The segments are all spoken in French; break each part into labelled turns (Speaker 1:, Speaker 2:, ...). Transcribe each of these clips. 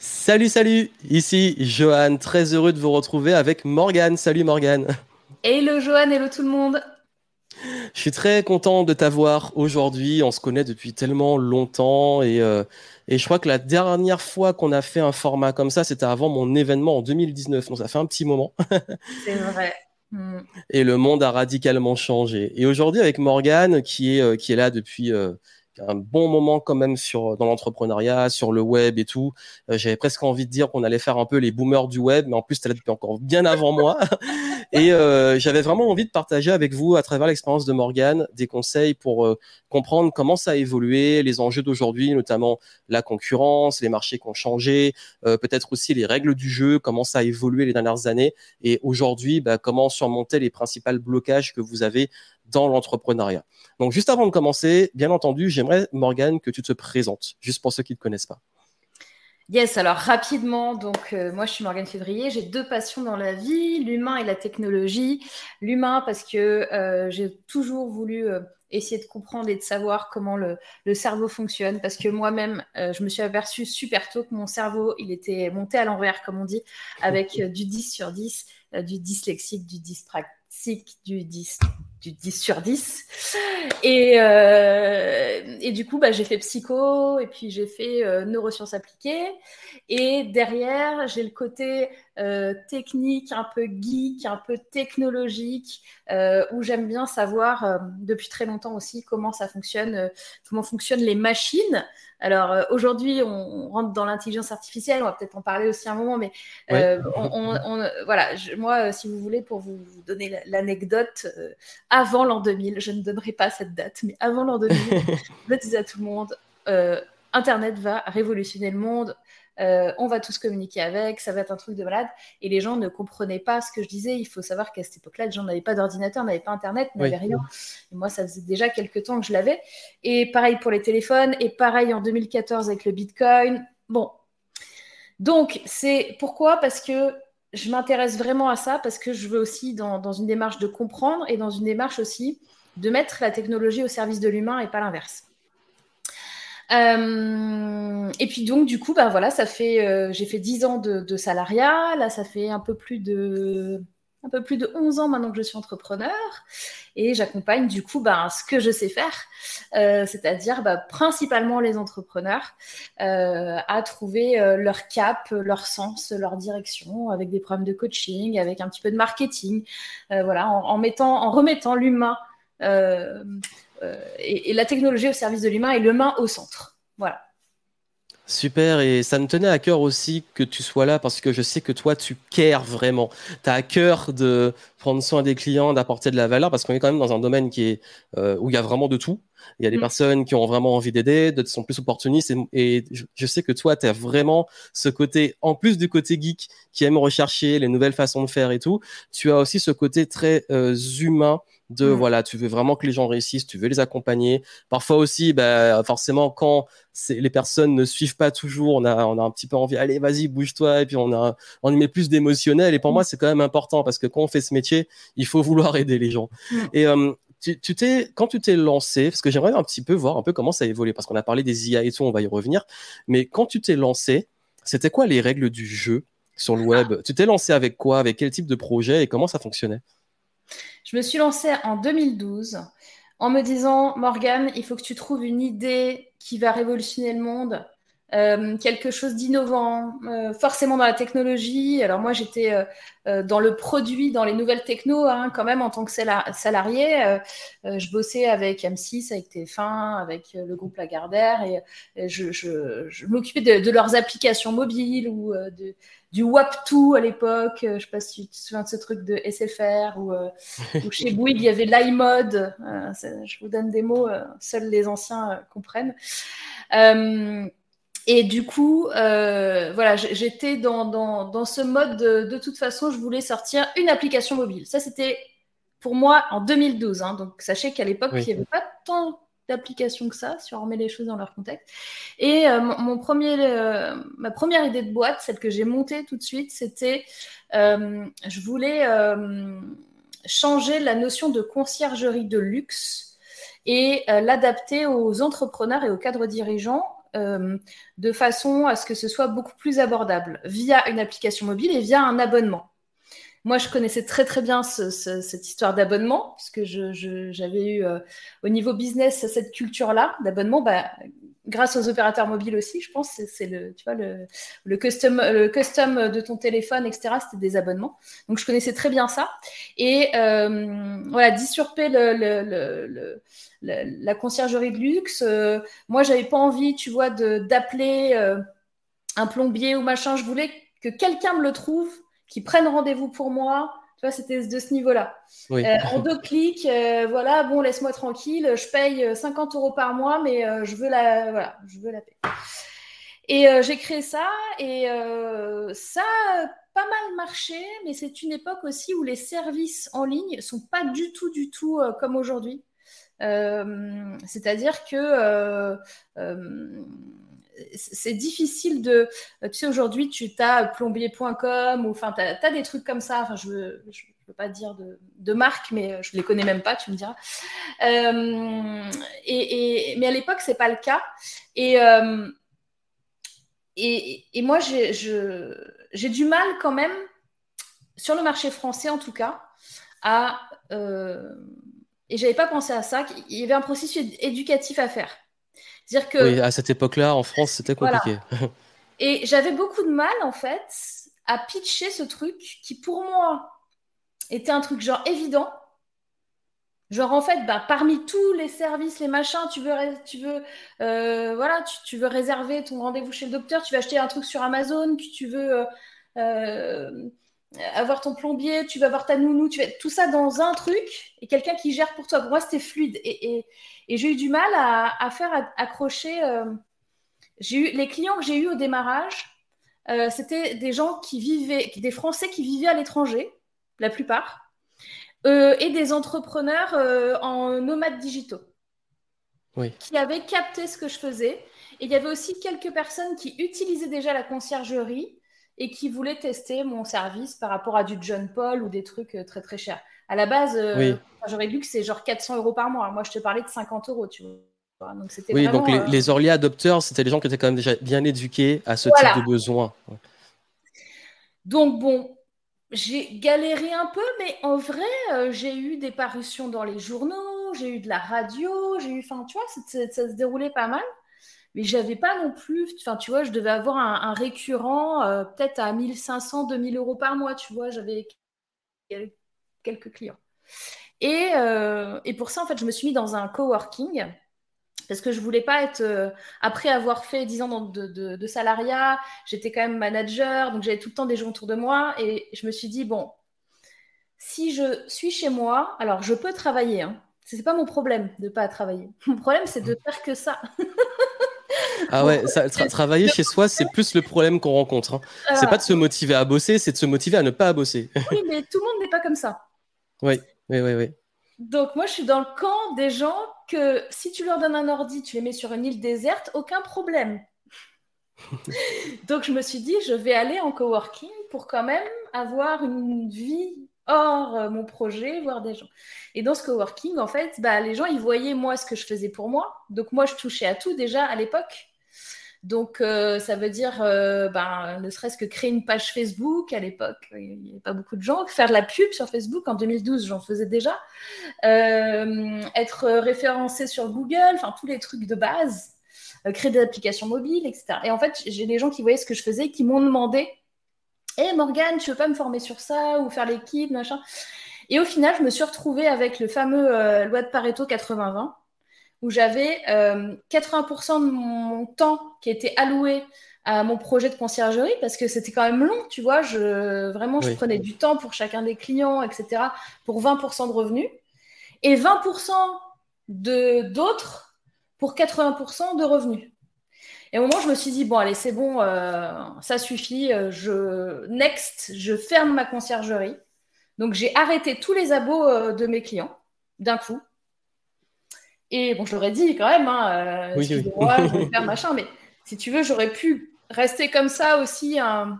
Speaker 1: Salut, salut, ici Johan, très heureux de vous retrouver avec Morgane. Salut Morgane.
Speaker 2: Hello Johan, hello tout le monde.
Speaker 1: Je suis très content de t'avoir aujourd'hui. On se connaît depuis tellement longtemps et, euh, et je crois que la dernière fois qu'on a fait un format comme ça, c'était avant mon événement en 2019. Donc ça fait un petit moment.
Speaker 2: C'est vrai. Hmm.
Speaker 1: Et le monde a radicalement changé. Et aujourd'hui, avec Morgane, qui est, euh, qui est là depuis euh, un bon moment quand même sur dans l'entrepreneuriat, sur le web et tout. Euh, j'avais presque envie de dire qu'on allait faire un peu les boomers du web, mais en plus, tu là depuis encore bien avant moi. et euh, j'avais vraiment envie de partager avec vous, à travers l'expérience de Morgane, des conseils pour euh, comprendre comment ça a évolué, les enjeux d'aujourd'hui, notamment la concurrence, les marchés qui ont changé, peut-être aussi les règles du jeu, comment ça a évolué les dernières années, et aujourd'hui, bah, comment surmonter les principaux blocages que vous avez dans l'entrepreneuriat. Donc, juste avant de commencer, bien entendu, j'aimerais, Morgane, que tu te présentes, juste pour ceux qui ne te connaissent pas.
Speaker 2: Yes, alors rapidement, donc euh, moi je suis Morgane Février, j'ai deux passions dans la vie, l'humain et la technologie. L'humain parce que euh, j'ai toujours voulu euh, essayer de comprendre et de savoir comment le, le cerveau fonctionne, parce que moi-même je me suis aperçue super tôt que mon cerveau il était monté à l'envers, comme on dit, avec du 10 sur 10, du dyslexique, du dyspraxique, du 10 du 10 sur 10. Et, euh, et du coup, bah, j'ai fait psycho et puis j'ai fait euh, neurosciences appliquées. Et derrière, j'ai le côté euh, technique, un peu geek, un peu technologique, où j'aime bien savoir depuis très longtemps aussi comment ça fonctionne, comment fonctionnent les machines. Alors aujourd'hui, on, rentre dans l'intelligence artificielle, on va peut-être en parler aussi un moment, mais on, voilà, moi, si vous voulez, pour vous, vous donner l'anecdote, avant l'an 2000, je ne donnerai pas cette date, mais avant l'an 2000, je disais à tout le monde, euh, Internet va révolutionner le monde, euh, on va tous communiquer avec, ça va être un truc de malade. Et les gens ne comprenaient pas ce que je disais. Il faut savoir qu'à cette époque-là, les gens n'avaient pas d'ordinateur, n'avaient pas Internet, n'avaient rien. Et moi, ça faisait déjà quelques temps que je l'avais. Et pareil pour les téléphones, et pareil en 2014 avec le Bitcoin. Bon. Donc, c'est pourquoi? Parce que je m'intéresse vraiment à ça parce que je veux aussi, dans, une démarche de comprendre et dans une démarche aussi de mettre la technologie au service de l'humain et pas l'inverse. Euh, et puis donc du coup, ben voilà, ça fait, euh, j'ai fait 10 ans de, salariat. Là, ça fait un peu plus de un peu plus de 11 ans maintenant que je suis entrepreneur. Et j'accompagne du coup ben, ce que je sais faire, euh, c'est-à-dire ben, principalement les entrepreneurs à trouver leur cap, leur sens, leur direction avec des problèmes de coaching, avec un petit peu de marketing, voilà, en, mettant, en remettant l'humain et, et la technologie au service de l'humain et l'humain au centre. Voilà.
Speaker 1: Super, et ça me tenait à cœur aussi que tu sois là parce que je sais que toi, tu cares vraiment. Tu as à cœur de prendre soin des clients, d'apporter de la valeur parce qu'on est quand même dans un domaine qui est, euh, où il y a vraiment de tout. Il y a des mm. personnes qui ont vraiment envie d'aider, d'autres sont plus opportunistes. Et, je, sais que toi, tu as vraiment ce côté, en plus du côté geek qui aime rechercher les nouvelles façons de faire et tout, tu as aussi ce côté très euh, humain de mm. voilà, tu veux vraiment que les gens réussissent, tu veux les accompagner. Parfois aussi, bah, forcément, quand les personnes ne suivent pas toujours, on a, on a un petit peu envie, allez, vas-y, bouge-toi, et puis on a, on y met plus d'émotionnel. Et pour moi, c'est quand même important parce que quand on fait ce métier, il faut vouloir aider les gens. Mm. Et euh, tu, tu t'es, quand tu t'es lancé, parce que j'aimerais un petit peu voir un peu comment ça a évolué, parce qu'on a parlé des IA et tout, on va y revenir. Mais quand tu t'es lancé, c'était quoi les règles du jeu sur le web? Tu t'es lancé avec quoi? Avec quel type de projet? Et comment ça fonctionnait?
Speaker 2: Je me suis lancée en 2012 en me disant, Morgane, il faut que tu trouves une idée qui va révolutionner le monde, euh, quelque chose d'innovant, euh, forcément dans la technologie. Alors moi, j'étais euh, dans le produit, dans les nouvelles techno, hein, quand même en tant que salarié. je bossais avec M6, avec TF1, avec le groupe Lagardère, et, je, m'occupais de, de, leurs applications mobiles ou de, du WAP2 à l'époque. Euh, je ne sais pas si tu te souviens de ce truc de SFR ou, euh, chez Bouygues, il y avait l'iMode. Euh, je vous donne des mots, seuls les anciens comprennent. et du coup, voilà, j'étais dans, dans, ce mode de, de, toute façon, je voulais sortir une application mobile. Ça, c'était pour moi en 2012. Hein. donc, sachez qu'à l'époque, il n'y avait pas tant d'applications que ça, si on remet les choses dans leur contexte. Et euh, mon, premier, euh, ma première idée de boîte, celle que j'ai montée tout de suite, c'était, euh, je voulais changer la notion de conciergerie de luxe et l'adapter aux entrepreneurs et aux cadres dirigeants de façon à ce que ce soit beaucoup plus abordable via une application mobile et via un abonnement. Moi, je connaissais très très bien cette histoire d'abonnement, puisque j'avais eu au niveau business cette culture-là d'abonnement. Bah, grâce aux opérateurs mobiles aussi, je pense, c'est le, tu vois, le, le, custom, le custom de ton téléphone, etc. C'était des abonnements. Donc, je connaissais très bien ça. Et euh, voilà, d'usurper le, la conciergerie de luxe. Euh, moi, j'avais pas envie, tu vois, d'appeler euh, un plombier ou machin. Je voulais que quelqu'un me le trouve, qui prenne rendez-vous pour moi, tu vois, c'était de ce niveau-là. Euh, en deux clics, euh, voilà, bon, laisse-moi tranquille, je paye 50 euh, euros par mois, mais je veux la, voilà, je veux la paix. Et j'ai créé ça, et ça a pas mal marché, mais c'est une époque aussi où les services en ligne sont pas du tout, du tout comme aujourd'hui. C'est-à-dire que c'est difficile de. Tu sais, aujourd'hui, tu as plombier.com ou enfin, tu as, des trucs comme ça. Enfin, je ne veux pas dire de, marque, mais je ne les connais même pas, tu me diras. Euh, et, mais à l'époque, ce n'est pas le cas. Et, euh, et, moi, j'ai du mal quand même, sur le marché français en tout cas, à. Euh, et j'avais pas pensé à ça, il y avait un processus éducatif à faire.
Speaker 1: Dire que, oui, à cette époque-là, en France, c'était compliqué.
Speaker 2: Et j'avais beaucoup de mal, en fait, à pitcher ce truc qui, pour moi, était un truc genre évident. Genre, en fait, bah, parmi tous les services, les machins, tu veux, tu veux, euh, voilà, tu, veux réserver ton rendez-vous chez le docteur, tu veux acheter un truc sur Amazon, tu veux euh, euh, avoir ton plombier, tu vas avoir ta nounou, tu veux tout ça dans un truc et quelqu'un qui gère pour toi. Pour moi, c'était fluide. Et, j'ai eu du mal à, faire accrocher. Euh, j'ai eu les clients que j'ai eus au démarrage, euh, c'était des gens qui vivaient, des Français qui vivaient à l'étranger, la plupart, euh, et des entrepreneurs en nomades digitaux. Qui avaient capté ce que je faisais. Et il y avait aussi quelques personnes qui utilisaient déjà la conciergerie et qui voulait tester mon service par rapport à du John Paul ou des trucs euh, très très chers. À la base, euh, j'aurais lu que c'est genre 400 euros par mois. Moi, je te parlais de 50 euros, tu vois.
Speaker 1: Donc, oui, donc les, euh, les, early adopters, c'était des gens qui étaient quand même déjà bien éduqués à ce type de besoin.
Speaker 2: Donc, bon, j'ai galéré un peu, mais en vrai, j'ai eu des parutions dans les journaux, j'ai eu de la radio, j'ai eu, enfin, tu vois, ça se déroulait pas mal mais j'avais pas non plus, enfin, tu vois, je devais avoir un, récurrent euh, peut-être à 1500, 2000 euros par mois, tu vois, j'avais quelques clients. Et, euh, et, pour ça, en fait, je me suis mis dans un coworking parce que je voulais pas être, euh, après avoir fait 10 ans de, de, salariat, j'étais quand même manager, donc j'avais tout le temps des gens autour de moi et je me suis dit, bon, si je suis chez moi, alors je peux travailler, hein, c'est pas mon problème de pas travailler. Mon problème, c'est de faire que ça.
Speaker 1: Ah ouais, travailler chez soi, c'est plus le problème qu'on rencontre. Hein. C'est pas de se motiver à bosser, c'est de se motiver à ne pas bosser.
Speaker 2: oui, mais tout le monde n'est pas comme ça.
Speaker 1: Oui, oui, oui, oui.
Speaker 2: Donc moi, je suis dans le camp des gens que si tu leur donnes un ordi, tu les mets sur une île déserte, aucun problème. Donc je me suis dit, je vais aller en coworking pour quand même avoir une vie hors euh, mon projet, voir des gens. Et dans ce coworking, en fait, bah, les gens, ils voyaient moi ce que je faisais pour moi. Donc moi, je touchais à tout déjà à l'époque. Donc, euh, ça veut dire, euh, ben, ne serait-ce que créer une page Facebook à l'époque, il n'y avait pas beaucoup de gens. Faire de la pub sur Facebook en 2012, j'en faisais déjà. Euh, être référencé sur Google, enfin, tous les trucs de base. créer des applications mobiles, etc. Et en fait, j'ai des gens qui voyaient ce que je faisais, qui m'ont demandé Hé hey Morgane, tu veux pas me former sur ça ou faire l'équipe, machin? Et au final, je me suis retrouvée avec le fameux loi de Pareto 80-20 où j'avais 80% euh, de mon temps qui était alloué à mon projet de conciergerie parce que c'était quand même long, tu vois. Je, vraiment, je prenais du temps pour chacun des clients, etc., pour 20% de revenus et 20% de, d'autres pour 80% de revenus. Et au moment, je me suis dit, bon, allez, c'est bon, euh, ça suffit, euh, je, next, je ferme ma conciergerie. Donc, j'ai arrêté tous les abos de mes clients d'un coup. Et bon, je l'aurais dit quand même, hein, euh, oui, oui. je vais faire machin, mais si tu veux, j'aurais pu rester comme ça aussi un,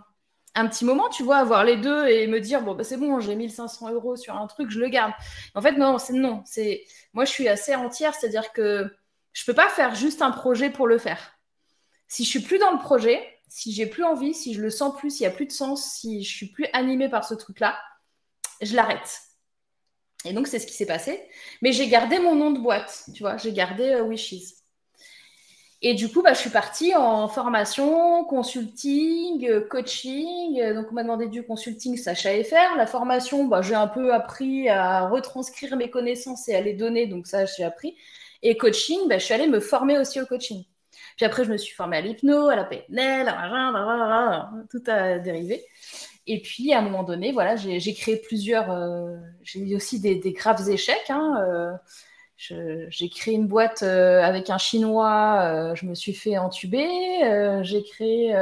Speaker 2: un, petit moment, tu vois, avoir les deux et me dire, bon, bah, c'est bon, j'ai 1500 euros sur un truc, je le garde. En fait, non, c'est non. C'est Moi, je suis assez entière, c'est-à-dire que je peux pas faire juste un projet pour le faire. Si je suis plus dans le projet, si j'ai plus envie, si je le sens plus, s'il y a plus de sens, si je suis plus animée par ce truc-là, je l'arrête. Et donc, c'est ce qui s'est passé. Mais j'ai gardé mon nom de boîte, tu vois, j'ai gardé euh, Wishes. Et du coup, bah, je suis partie en formation, consulting, euh, coaching. Donc, on m'a demandé du consulting, savais faire. La formation, bah, j'ai un peu appris à retranscrire mes connaissances et à les donner. Donc, ça, j'ai appris. Et coaching, bah, je suis allée me former aussi au coaching. Puis après, je me suis formée à l'hypno, à la PNL, tout a dérivé. Et puis, à un moment donné, voilà, j'ai créé plusieurs. Euh, j'ai eu aussi des, graves échecs. Hein, euh, j'ai créé une boîte euh, avec un chinois, je me suis fait entuber. J'ai créé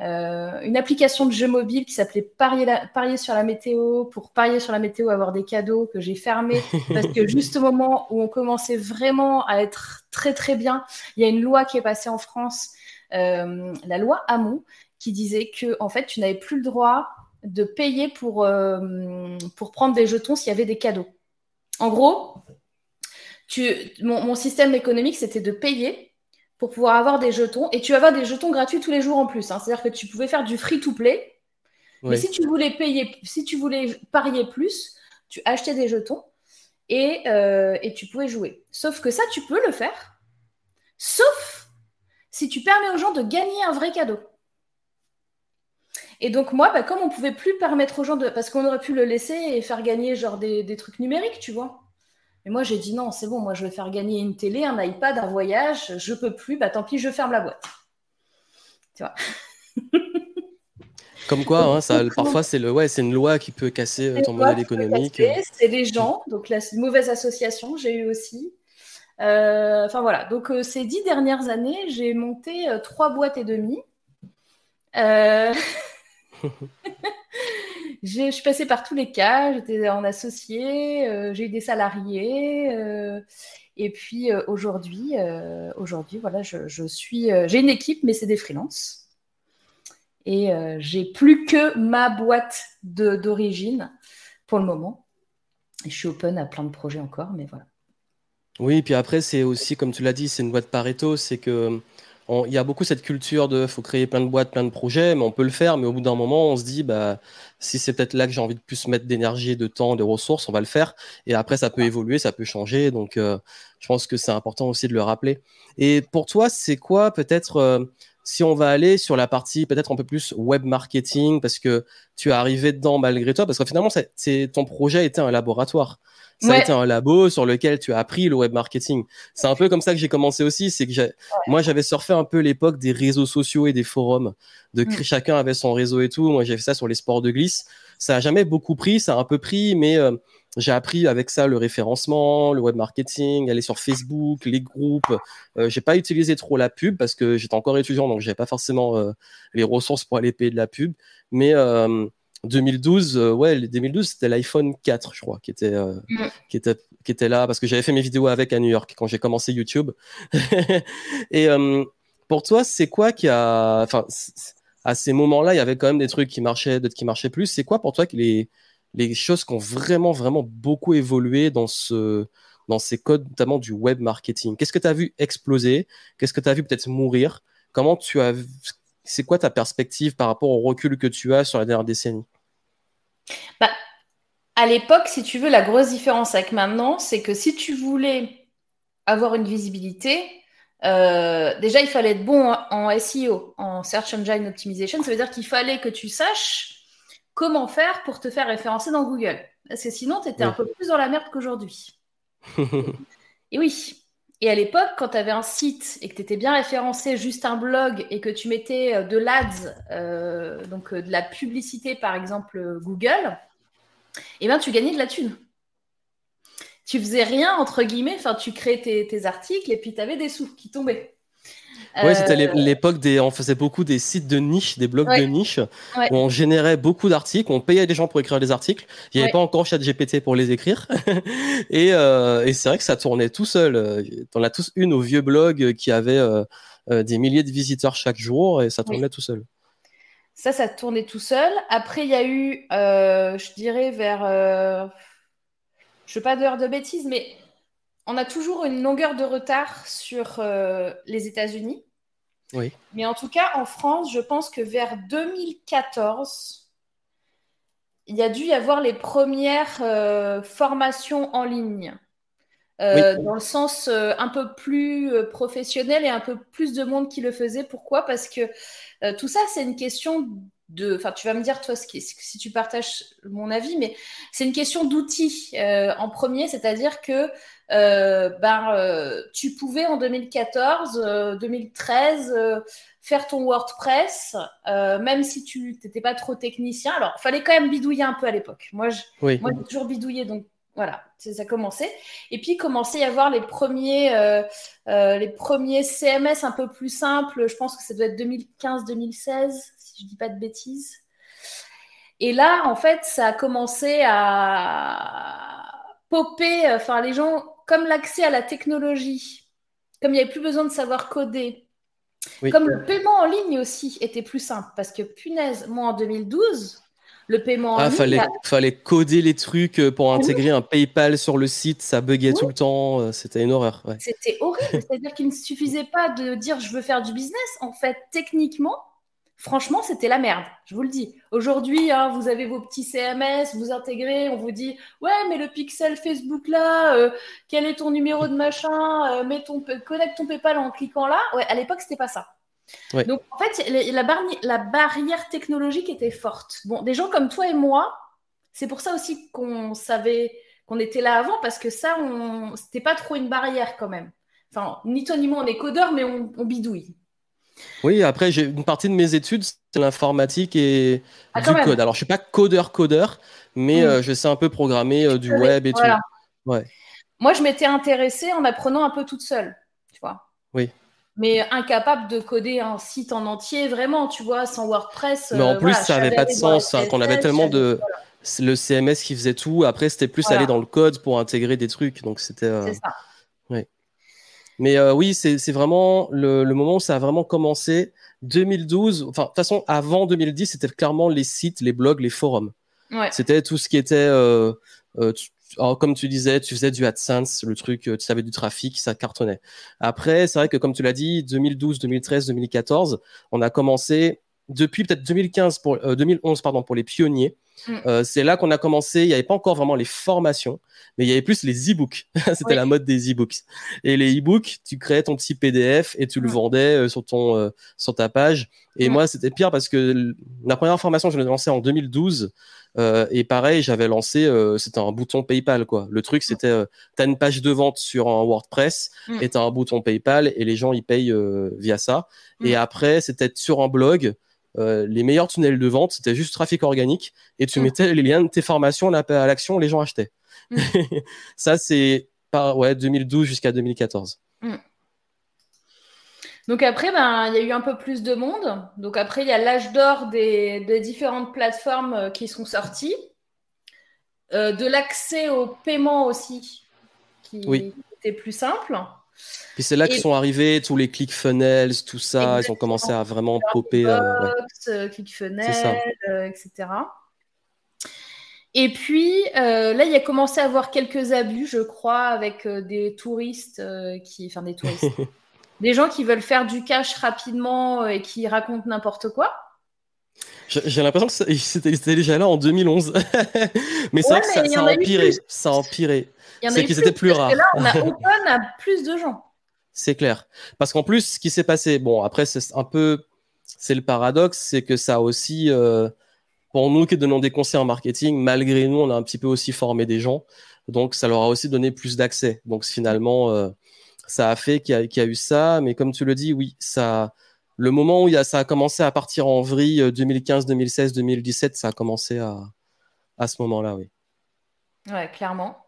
Speaker 2: une application de jeu mobile qui s'appelait parier, sur la météo pour parier sur la météo, avoir des cadeaux que j'ai fermé parce que juste au moment où on commençait vraiment à être très très bien, il y a une loi qui est passée en France, la loi Hamon, qui disait que en fait tu n'avais plus le droit de payer pour, pour prendre des jetons s'il y avait des cadeaux. En gros, mon, système économique, c'était de payer pour pouvoir avoir des jetons. Et tu avoir des jetons gratuits tous les jours en plus. Hein. C'est-à-dire que tu pouvais faire du free-to-play. Mais si tu voulais payer, si tu voulais parier plus, tu achetais des jetons et, euh, et tu pouvais jouer. Sauf que ça, tu peux le faire. Sauf si tu permets aux gens de gagner un vrai cadeau. Et donc moi, bah, comme on pouvait plus permettre aux gens de... Parce qu'on aurait pu le laisser et faire gagner genre des, des trucs numériques, tu vois. Et moi, j'ai dit non, c'est bon, moi, je vais faire gagner une télé, un iPad, un voyage, je peux plus, bah tant pis, je ferme la boîte. Tu vois
Speaker 1: Comme quoi, hein, ça, parfois, c'est le, ouais, c'est une loi qui peut casser euh, ton modèle économique.
Speaker 2: C'est des gens, donc la mauvaise association, j'ai eu aussi. Euh, enfin voilà, donc euh, ces dix dernières années, j'ai monté trois boîtes et demie. je suis passée par tous les cas. J'étais en associé, euh, j'ai eu des salariés. Euh, et puis euh, aujourd'hui, aujourd'hui, voilà, je, suis, j'ai une équipe, mais c'est des freelances. Et j'ai plus que ma boîte d'origine pour le moment. Et je suis open à plein de projets encore, mais voilà.
Speaker 1: Oui, puis après, c'est aussi, comme tu l'as dit, c'est une boîte Pareto, c'est que il y a beaucoup cette culture de faut créer plein de boîtes, plein de projets, mais on peut le faire, mais au bout d'un moment, on se dit bah si c'est peut-être là que j'ai envie de plus mettre d'énergie, de temps, de ressources, on va le faire. Et après, ça peut évoluer, ça peut changer. Donc, euh, je pense que c'est important aussi de le rappeler. Et pour toi, c'est quoi peut-être euh, si on va aller sur la partie peut-être un peu plus web marketing, parce que tu es arrivé dedans malgré toi, parce que finalement, c'est ton projet était un laboratoire ça a été un labo sur lequel tu as appris le web marketing. C'est un peu comme ça que j'ai commencé aussi. C'est que moi, j'avais surfé un peu l'époque des réseaux sociaux et des forums. De mm. chacun avait son réseau et tout. Moi, j'ai fait ça sur les sports de glisse. Ça a jamais beaucoup pris. Ça a un peu pris, mais euh, j'ai appris avec ça le référencement, le web marketing, aller sur Facebook, les groupes. Euh, j'ai pas utilisé trop la pub parce que j'étais encore étudiant, donc j'avais pas forcément euh, les ressources pour aller payer de la pub. Mais euh, 2012, euh, ouais, 2012, c'était l'iPhone 4, je crois, qui était, euh, mm. qui était, qui était là, parce que j'avais fait mes vidéos avec à New York quand j'ai commencé YouTube. et euh, pour toi, c'est quoi qui a, enfin, à ces moments-là, il y avait quand même des trucs qui marchaient, d'autres qui marchaient plus. C'est quoi pour toi les, les choses qui ont vraiment, vraiment beaucoup évolué dans ce, dans ces codes, notamment du web marketing. Qu'est-ce que tu as vu exploser? Qu'est-ce que tu as vu peut-être mourir? Comment tu as, c'est quoi ta perspective par rapport au recul que tu as sur la dernière décennie?
Speaker 2: Bah, À l'époque, si tu veux, la grosse différence avec maintenant, c'est que si tu voulais avoir une visibilité, euh, déjà, il fallait être bon en SEO, en Search Engine Optimization. Ça veut dire qu'il fallait que tu saches comment faire pour te faire référencer dans Google? Parce que sinon, tu étais un peu plus dans la merde qu'aujourd'hui. Et oui, et à l'époque, quand tu avais un site et que tu étais bien référencé, juste un blog, et que tu mettais euh, de l'ads, euh, donc euh, de la publicité, par exemple Google, eh ben, tu gagnais de la thune. Tu faisais rien, entre guillemets, enfin, tu créais tes articles et puis tu avais des sous qui tombaient.
Speaker 1: Oui, c'était euh, l'époque des. On faisait beaucoup des sites de niche, des blogs de niche, où on générait beaucoup d'articles, on payait des gens pour écrire des articles. Il n'y avait pas encore GPT pour les écrire. Euh, et, c'est vrai que ça tournait tout seul. On a tous une au vieux blog qui avait euh, des milliers de visiteurs chaque jour et ça tournait tout seul.
Speaker 2: Ça, ça tournait tout seul. Après, il y a eu, je dirais, vers. je ne veux pas dire de bêtises, mais on a toujours une longueur de retard sur les États-Unis.
Speaker 1: Oui.
Speaker 2: Mais en tout cas, en France, je pense que vers 2014, il y a dû y avoir les premières euh, formations en ligne. Euh, dans le sens euh, un peu plus professionnel et un peu plus de monde qui le faisait. Pourquoi? Parce que tout ça, c'est une question de. Enfin, tu vas me dire, toi, si tu partages mon avis, mais c'est une question d'outils en premier, c'est-à-dire que ben, tu pouvais en 2014, 2013 faire ton WordPress, euh, même si tu n'étais pas trop technicien. Alors, il fallait quand même bidouiller un peu à l'époque. Moi, je, j'ai toujours bidouillé, donc voilà, ça commençait. Et puis, commençait à y avoir les premiers, euh, euh, les premiers CMS un peu plus simples. Je pense que ça doit être 2015-2016, si je ne dis pas de bêtises. Et là, en fait, ça a commencé à popper. Enfin, les gens, comme l'accès à la technologie, comme il n'y avait plus besoin de savoir coder, comme le paiement en ligne aussi était plus simple, parce que punaise, moi en 2012, le paiement en
Speaker 1: ah,
Speaker 2: ligne.
Speaker 1: Fallait, fallait coder les trucs euh, pour intégrer un PayPal sur le site, ça buguait tout le temps, euh, c'était une horreur.
Speaker 2: C'était horrible, c'est-à-dire qu'il ne suffisait pas de dire je veux faire du business. En fait, techniquement, Franchement, c'était la merde, je vous le dis. Aujourd'hui, hein, vous avez vos petits CMS, vous intégrez, on vous dit Ouais, mais le pixel Facebook là, euh, quel est ton numéro de machin, euh, ton, connecte ton PayPal en cliquant là. Ouais, à l'époque, c'était pas ça. Donc, en fait, la, la, barrière technologique était forte. Bon, des gens comme toi et moi, c'est pour ça aussi qu'on savait qu'on était là avant, parce que ça, on... c'était pas trop une barrière quand même. Enfin, ni toi ni moi, on est codeur, mais on, on bidouille.
Speaker 1: Oui, après, j'ai une partie de mes études, c'est l'informatique et ah, du code. Alors, je suis pas codeur-codeur, mais hmm. euh, je sais un peu programmer euh, du web et tout. Ouais.
Speaker 2: Moi, je m'étais intéressée en apprenant un peu toute seule, tu vois.
Speaker 1: Oui.
Speaker 2: Mais incapable de coder un site en entier, vraiment, tu vois, sans WordPress.
Speaker 1: Mais en euh, plus, ça n'avait pas de sens, hein, qu'on avait tellement de. Le CMS qui faisait tout. Après, c'était plus aller dans le code pour intégrer des trucs. Donc, c'était.
Speaker 2: C'est ça.
Speaker 1: Mais euh, oui, c'est vraiment le, le, moment où ça a vraiment commencé. 2012, enfin, de toute façon, avant 2010, c'était clairement les sites, les blogs, les forums.
Speaker 2: Ouais.
Speaker 1: C'était tout ce qui était, euh, euh, comme tu disais, tu faisais du AdSense, le truc, euh, tu savais du trafic, ça cartonnait. Après, c'est vrai que comme tu l'as dit, 2012, 2013, 2014, on a commencé depuis peut-être 2015 pour 2011 pardon pour les pionniers Mm. Euh, c'est là qu'on a commencé. Il n'y avait pas encore vraiment les formations, mais il y avait plus les e-books. C'était la mode des e-books. Et les e-books, tu créais ton petit PDF et tu le mm. vendais euh, sur ton euh, sur ta page. Et mm. moi, c'était pire parce que la première formation, je l'ai lancée en 2012. et pareil, j'avais lancé, c'était un bouton PayPal quoi. Le truc, c'était, tu as une page de vente sur un WordPress et tu as un bouton PayPal et les gens ils payent via ça. Et après, c'était sur un blog. Euh, les meilleurs tunnels de vente, c'était juste trafic organique et tu mm. mettais les liens de tes formations à l'action, les gens achetaient. Mm. ça, c'est par ouais, 2012 jusqu'à 2014. Mm.
Speaker 2: Donc après, ben, il y a eu un peu plus de monde. Donc après, il y a l'âge d'or des, différentes plateformes euh, qui sont sorties. Euh, de l'accès au paiement aussi, qui était plus simple.
Speaker 1: Puis c'est là qu'ils sont arrivés, tous les ClickFunnels, tout ça, ils ont commencé à vraiment popper.
Speaker 2: Euh, euh ClickFunnels, euh, etc. Et puis euh, là, il a commencé à avoir quelques abus, je crois, avec des touristes qui. Enfin, des touristes. des gens qui veulent faire du cash rapidement et qui racontent n'importe quoi.
Speaker 1: J'ai l'impression que c'était déjà là en 2011. mais c'est vrai que ça, ça, a empiré. Ça a empiré. C'est qu'ils étaient plus rares.
Speaker 2: là, on a open à plus de gens.
Speaker 1: C'est clair. Parce qu'en plus, ce qui s'est passé, bon, après, c'est un peu, c'est le paradoxe, c'est que ça a aussi, euh, pour nous qui donnons des conseils en marketing, malgré nous, on a un petit peu aussi formé des gens. Donc, ça leur a aussi donné plus d'accès. Donc, finalement, euh, ça a fait qu'il y, a eu ça. Mais comme tu le dis, oui, ça, le moment où il y a, ça a commencé à partir en vrille, 2015, 2016, 2017, ça a commencé à, à ce moment-là, oui.
Speaker 2: Ouais, clairement.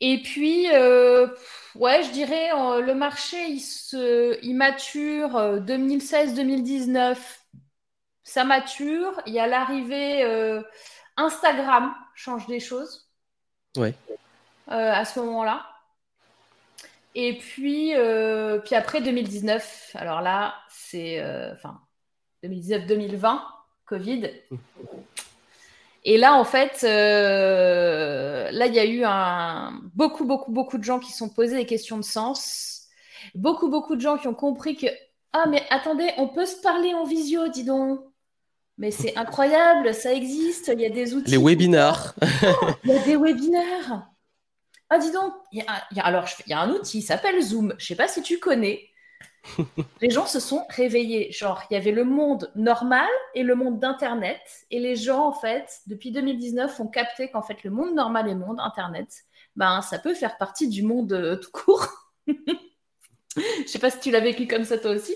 Speaker 2: Et puis, euh, ouais, je dirais, euh, le marché, il, se, il mature 2016-2019. Euh, ça mature. Il y a l'arrivée Instagram, change des choses.
Speaker 1: Ouais.
Speaker 2: à ce moment-là. Et puis, puis après 2019, alors là, c'est enfin 2019-2020, Covid. Et là, en fait, euh, là, il y a eu un, beaucoup, beaucoup, beaucoup de gens qui se sont posés des questions de sens. Beaucoup, beaucoup de gens qui ont compris que Ah, mais attendez, on peut se parler en visio, dis donc. Mais c'est incroyable, ça existe, il y a des outils.
Speaker 1: Les webinars.
Speaker 2: il y a des webinaires. Ah, dis donc, il y a, alors, il y a un outil, il s'appelle Zoom. Je sais pas si tu connais. les gens se sont réveillés. Genre, il y avait le monde normal et le monde d'Internet. Et les gens, en fait, depuis 2019, ont capté qu'en fait, le monde normal et le monde Internet, ben, ça peut faire partie du monde euh, tout court. Je sais pas si tu l'as vécu comme ça toi aussi.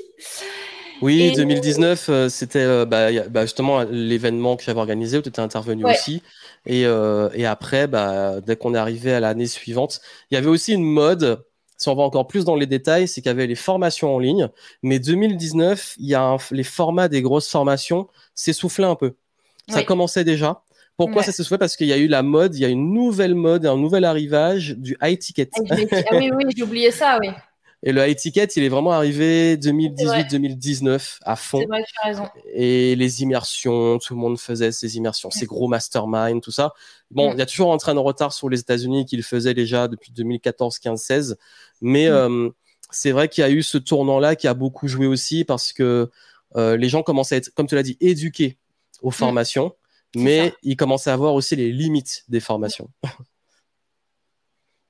Speaker 1: Oui, 2019, euh, c'était euh, bah, bah, justement l'événement que j'avais organisé où tu étais intervenu aussi. Et, et après, bah, dès qu'on est arrivé à l'année suivante, il y avait aussi une mode si on va encore plus dans les détails, c'est qu'il y avait les formations en ligne. Mais 2019, il y a les formats des grosses formations s'essoufflaient un peu. Ça commençait déjà. Pourquoi ça s'essoufflait? Parce qu'il y a eu la mode, il y a une nouvelle mode, un nouvel arrivage du high ticket.
Speaker 2: Ah, ah oui, oui, j'ai oublié ça, oui.
Speaker 1: Et le high ticket, il est vraiment arrivé 2018-2019 à fond.
Speaker 2: C'est vrai, tu as raison.
Speaker 1: Et les immersions, tout le monde faisait ses immersions, ces gros masterminds, tout ça. Bon, mm. il y a toujours un train de retard sur les États-Unis qui le faisait déjà depuis 2014, 15, 16. Mais mm. euh, c'est vrai qu'il y a eu ce tournant-là qui a beaucoup joué aussi parce que euh, les gens commençaient à être, comme tu l'as dit, éduqués aux mm. formations, mais ils commençaient à voir aussi les limites des formations.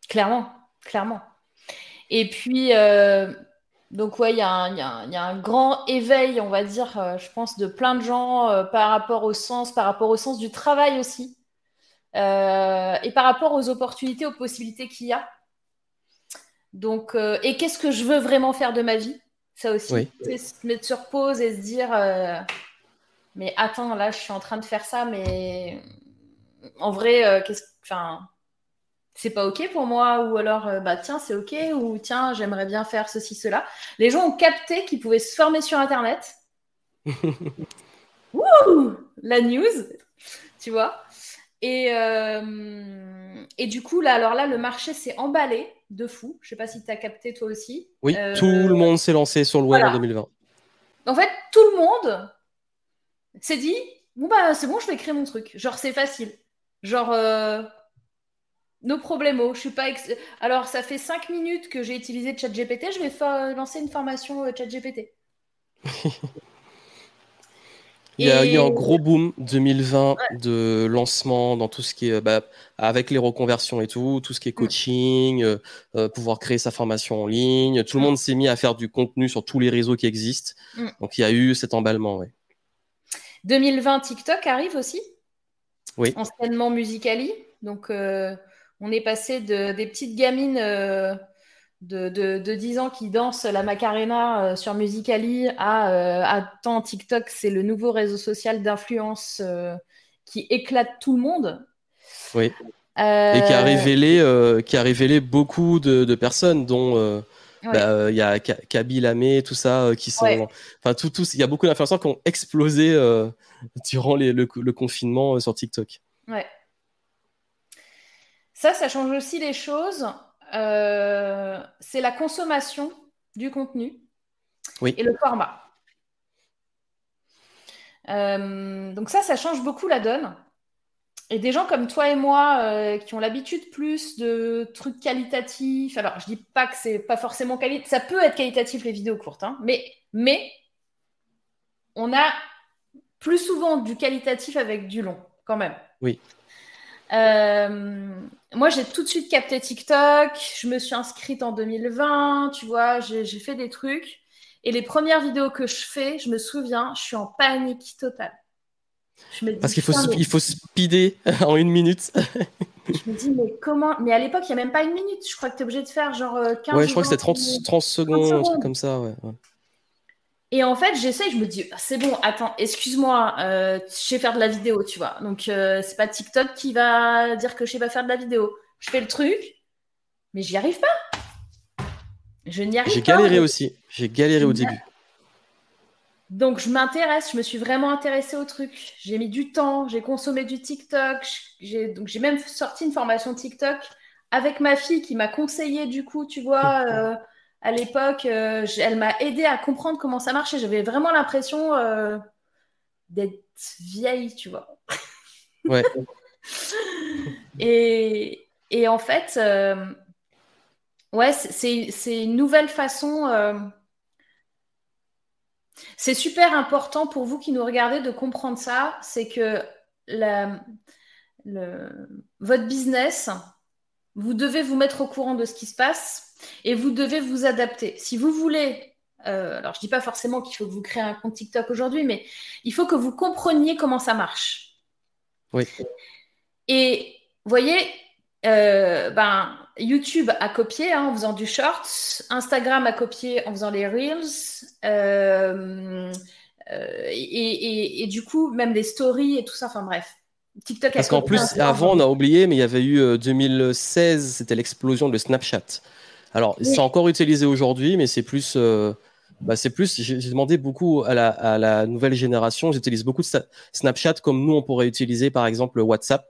Speaker 2: Clairement, clairement. Et puis, euh, donc ouais, il y, a un grand éveil, on va dire, je pense, de plein de gens par rapport au sens, par rapport au sens du travail aussi. et par rapport aux opportunités, aux possibilités qu'il y a. Donc, euh, et qu'est-ce que je veux vraiment faire de ma vie? Ça aussi, c'est se mettre sur pause et se dire euh, Mais attends, là, je suis en train de faire ça, mais en vrai, euh, qu'est-ce enfin, c'est pas OK pour moi Ou alors, bah tiens, c'est OK Ou tiens, j'aimerais bien faire ceci, cela. Les gens ont capté qu'ils pouvaient se former sur Internet. Wouh La news, tu vois et, et du coup, là, alors là, le marché s'est emballé de fou. Je sais pas si tu as capté toi aussi.
Speaker 1: Oui, euh, tout le monde s'est lancé sur le web en 2020.
Speaker 2: En fait, tout le monde s'est dit bon bah c'est bon, je vais créer mon truc. Genre c'est facile. Genre euh, nos problèmes. Je suis pas alors ça fait 5 minutes que j'ai utilisé ChatGPT, je vais lancer une formation euh, ChatGPT.
Speaker 1: Il y a eu un gros boom 2020 de lancement dans tout ce qui est bah, avec les reconversions et tout, tout ce qui est mm. coaching, euh, euh, pouvoir créer sa formation en ligne. Tout le mm. monde s'est mis à faire du contenu sur tous les réseaux qui existent. Mm. Donc il y a eu cet emballement. Ouais.
Speaker 2: 2020, TikTok arrive aussi?
Speaker 1: Oui.
Speaker 2: Enseignement Musicali. Donc euh, on est passé de, des petites gamines de, de, 10 ans qui dansent la Macarena euh, sur Musicali à, euh, TikTok, c'est le nouveau réseau social d'influence euh, qui éclate tout le monde.
Speaker 1: Oui. Et qui a révélé, qui a révélé beaucoup de, personnes, dont bah, il y a Kaby Lamé, tout ça, qui sont. Enfin, tout, il y a beaucoup d'influenceurs qui ont explosé durant le, le, confinement sur TikTok.
Speaker 2: Ouais. Ça, ça change aussi les choses. Euh, c'est la consommation du contenu et le format. Euh, donc ça, ça change beaucoup la donne. Et des gens comme toi et moi euh, qui ont l'habitude plus de trucs qualitatifs. Alors, je dis pas que c'est pas forcément qualitatif. Ça peut être qualitatif les vidéos courtes, hein, mais mais on a plus souvent du qualitatif avec du long, quand même.
Speaker 1: Oui.
Speaker 2: Euh, moi, j'ai tout de suite capté TikTok. Je me suis inscrite en 2020. Tu vois, j'ai fait des trucs. Et les premières vidéos que je fais, je me souviens, je suis en panique totale.
Speaker 1: Parce qu'il faut, il faut speeder en une minute.
Speaker 2: je me dis, mais comment Mais à l'époque, il n'y a même pas une minute. Je crois que tu es obligé de faire genre 15
Speaker 1: Ouais, je crois que c'était 30, 30, secondes, un truc comme ça. Ouais, ouais.
Speaker 2: Et en fait, j'essaye, je me dis, c'est bon, attends, excuse-moi, euh, je sais faire de la vidéo, tu vois. Donc, euh, c'est pas TikTok qui va dire que je sais pas faire de la vidéo. Je fais le truc, mais j'y arrive pas. Je n'y arrive pas.
Speaker 1: J'ai galéré aussi. J'ai galéré au début.
Speaker 2: Donc, je m'intéresse, je me suis vraiment intéressée au truc. J'ai mis du temps, j'ai consommé du TikTok. J'ai, donc, j'ai même sorti une formation TikTok avec ma fille qui m'a conseillé, du coup, tu vois. Euh, à l'époque, euh, elle m'a aidé à comprendre comment ça marchait. J'avais vraiment l'impression euh, d'être vieille, tu vois.
Speaker 1: Ouais.
Speaker 2: et, et, en fait, euh, ouais, c'est une nouvelle façon C'est super important pour vous qui nous regardez de comprendre ça. C'est que la, votre business, vous devez vous mettre au courant de ce qui se passe et vous devez vous adapter. Si vous voulez, euh, alors je ne dis pas forcément qu'il faut que vous créez un compte TikTok aujourd'hui, mais il faut que vous compreniez comment ça marche.
Speaker 1: Oui.
Speaker 2: Et vous voyez, euh, ben, YouTube a copié hein, en faisant du shorts, Instagram a copié en faisant les reels, euh, et, et, du coup, même des stories et tout ça, enfin bref.
Speaker 1: TikTok Parce qu'en plus, avant, on a oublié, mais il y avait eu 2016, euh, c'était l'explosion de Snapchat. Alors, c'est encore utilisé aujourd'hui, mais c'est plus. Euh, bah, c'est plus. J'ai demandé beaucoup à la, à la nouvelle génération. J'utilise beaucoup de Snapchat comme nous, on pourrait utiliser par exemple WhatsApp.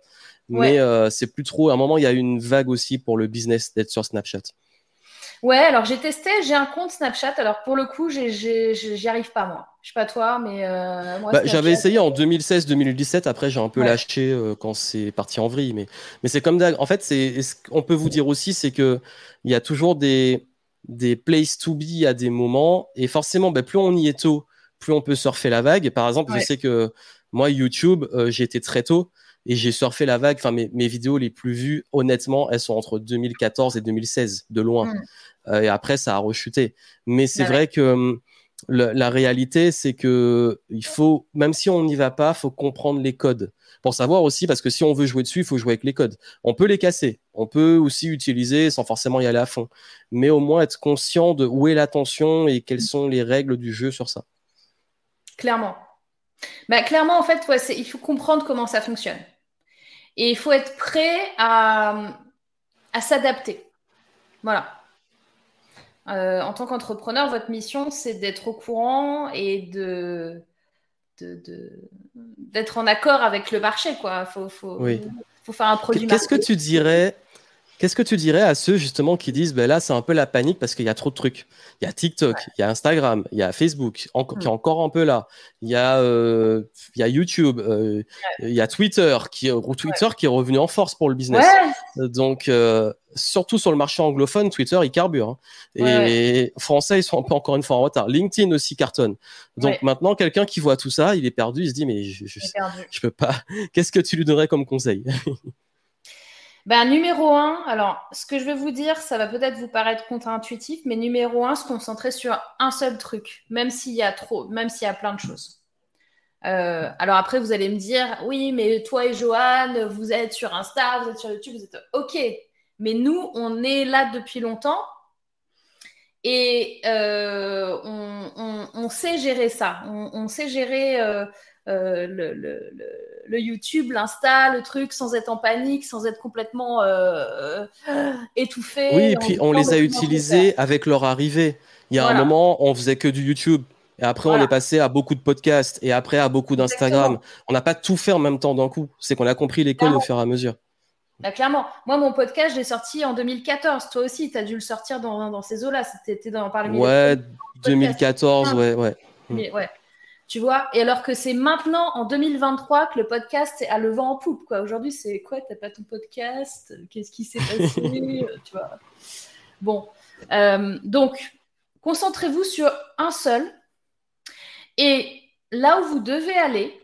Speaker 1: Mais euh, c'est plus trop. À un moment, il y a une vague aussi pour le business d'être sur Snapchat.
Speaker 2: Ouais, alors j'ai testé, j'ai un compte Snapchat. Alors pour le coup, j'y arrive pas moi. Je sais pas toi, mais euh,
Speaker 1: moi. Bah, j'avais essayé en 2016-2017. Après, j'ai un peu lâché euh, quand c'est parti en vrille. Mais, mais c'est comme. En fait, c'est. Ce qu'on peut vous dire aussi, c'est que il y a toujours des des places to be à des moments. Et forcément, bah, plus on y est tôt, plus on peut surfer la vague. Par exemple, je sais que moi, YouTube, euh, j'ai été très tôt et j'ai surfé la vague. Enfin, mes, mes, vidéos les plus vues, honnêtement, elles sont entre 2014 et 2016, de loin. Mm. Euh, et après, ça a rechuté. Mais c'est bah vrai que hum, la réalité, c'est que il faut, même si on n'y va pas, faut comprendre les codes pour savoir aussi, parce que si on veut jouer dessus, il faut jouer avec les codes. On peut les casser, on peut aussi utiliser sans forcément y aller à fond, mais au moins être conscient de où est l'attention et quelles sont les règles du jeu sur ça.
Speaker 2: Clairement. Bah, clairement, en fait, il faut comprendre comment ça fonctionne. Et il faut être prêt à, à s'adapter. Voilà. Euh, en tant qu'entrepreneur, votre mission, c'est d'être au courant et de d'être en accord avec le marché. Quoi. Faut, faut, faut faire un produit.
Speaker 1: Qu'est-ce que tu dirais Qu'est-ce que tu dirais à ceux justement qui disent ben là c'est un peu la panique parce qu'il y a trop de trucs? Il y a TikTok, il y a Instagram, il y a Facebook qui est mm. encore un peu là. Il y a euh, il y a YouTube, euh, il y a Twitter qui Twitter qui est revenu en force pour le business. Donc euh, surtout sur le marché anglophone, Twitter il carbure. Hein. Et français ils sont un peu encore une fois en retard. LinkedIn aussi cartonne. Donc maintenant quelqu'un qui voit tout ça, il est perdu, il se dit mais je je, je peux pas. Qu'est-ce que tu lui donnerais comme conseil?
Speaker 2: Ben, numéro un, alors ce que je vais vous dire, ça va peut-être vous paraître contre-intuitif, mais numéro un, se concentrer sur un seul truc, même s'il y a trop, même s'il y a plein de choses. Euh, alors après, vous allez me dire, oui, mais toi et Johan, vous êtes sur Insta, vous êtes sur YouTube, vous êtes OK. Mais nous, on est là depuis longtemps et euh, on, sait gérer ça. On, sait gérer euh, euh, le, le, YouTube, l'Insta, le truc, sans être en panique, sans être complètement euh, euh, étouffé.
Speaker 1: Oui, et puis on les a utilisés avec leur arrivée. Il y a un moment, on faisait que du YouTube. Et après, on est passé à beaucoup de podcasts et après à beaucoup d'Instagram. On n'a pas tout fait en même temps d'un coup. C'est qu'on a compris l'école au fur et à mesure.
Speaker 2: Bah, clairement. Moi, mon podcast, je l'ai sorti en 2014. Toi aussi, tu as dû le sortir dans, dans ces eaux-là. C'était dans parmi
Speaker 1: Ouais, 2014, ouais, ouais.
Speaker 2: Mais, ouais. Tu vois Et alors que c'est maintenant, en 2023, que le podcast a le vent en poupe. Quoi. Aujourd'hui, c'est quoi T'as pas ton podcast? Qu'est-ce qui s'est passé? Tu vois Bon. Euh, donc, concentrez-vous sur un seul. Et là où vous devez aller,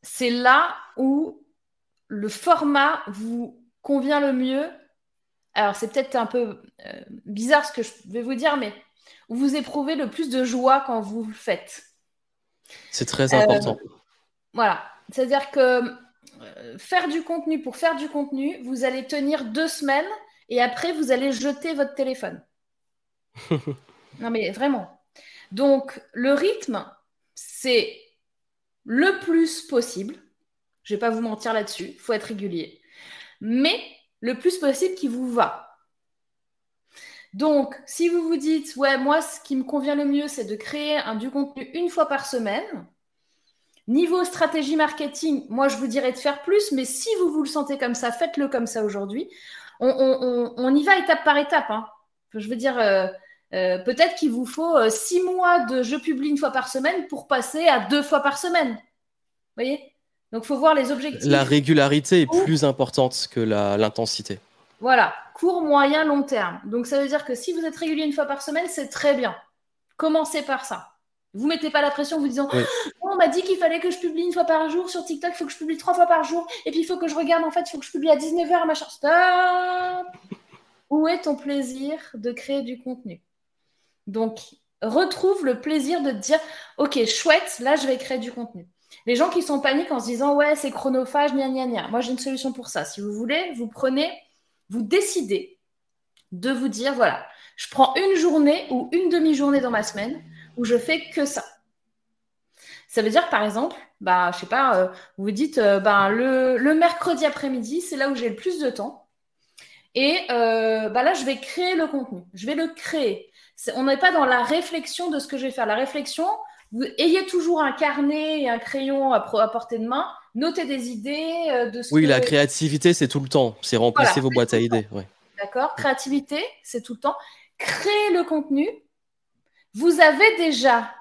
Speaker 2: c'est là où le format vous convient le mieux. Alors, c'est peut-être un peu euh, bizarre ce que je vais vous dire, mais où vous éprouvez le plus de joie quand vous le faites.
Speaker 1: C'est très important. Euh,
Speaker 2: voilà. C'est-à-dire que euh, faire du contenu pour faire du contenu, vous allez tenir deux semaines et après, vous allez jeter votre téléphone. non, mais vraiment. Donc, le rythme, c'est le plus possible. Je ne vais pas vous mentir là-dessus. Il faut être régulier. Mais le plus possible qui vous va. Donc, si vous vous dites, ouais, moi, ce qui me convient le mieux, c'est de créer un, du contenu une fois par semaine. Niveau stratégie marketing, moi, je vous dirais de faire plus, mais si vous vous le sentez comme ça, faites-le comme ça aujourd'hui. On, y va étape par étape. Hein. Je veux dire, euh, euh, peut-être qu'il vous faut euh, six mois de je publie une fois par semaine pour passer à deux fois par semaine. Vous voyez? Donc, il faut voir les objectifs.
Speaker 1: La régularité est plus importante que l'intensité.
Speaker 2: Voilà, court, moyen, long terme. Donc ça veut dire que si vous êtes régulier une fois par semaine, c'est très bien. Commencez par ça. Vous mettez pas la pression en vous disant on m'a dit qu'il fallait que je publie une fois par jour sur TikTok, il faut que je publie trois fois par jour, et puis il faut que je regarde en fait, il faut que je publie à 19h, machin. Stop Où est ton plaisir de créer du contenu? Donc, retrouve le plaisir de te dire ok, chouette, là je vais créer du contenu. Les gens qui sont en panique en se disant ouais, c'est chronophage, gna gna gna. Moi j'ai une solution pour ça. Si vous voulez, vous prenez, vous décidez de vous dire voilà, je prends une journée ou une demi-journée dans ma semaine où je fais que ça. Ça veut dire, par exemple, bah, je sais pas, euh, vous dites, euh, bah, le, mercredi après-midi, c'est là où j'ai le plus de temps. Et euh, bah, là, je vais créer le contenu. Je vais le créer. On n'est pas dans la réflexion de ce que je vais faire. La réflexion, vous ayez toujours un carnet et un crayon à, portée de main. Notez des idées de ce
Speaker 1: Oui, la créativité, c'est tout le temps. C'est remplacer vos boîtes à idées.
Speaker 2: D'accord Créativité, c'est tout le temps. Créer le contenu, vous avez déjà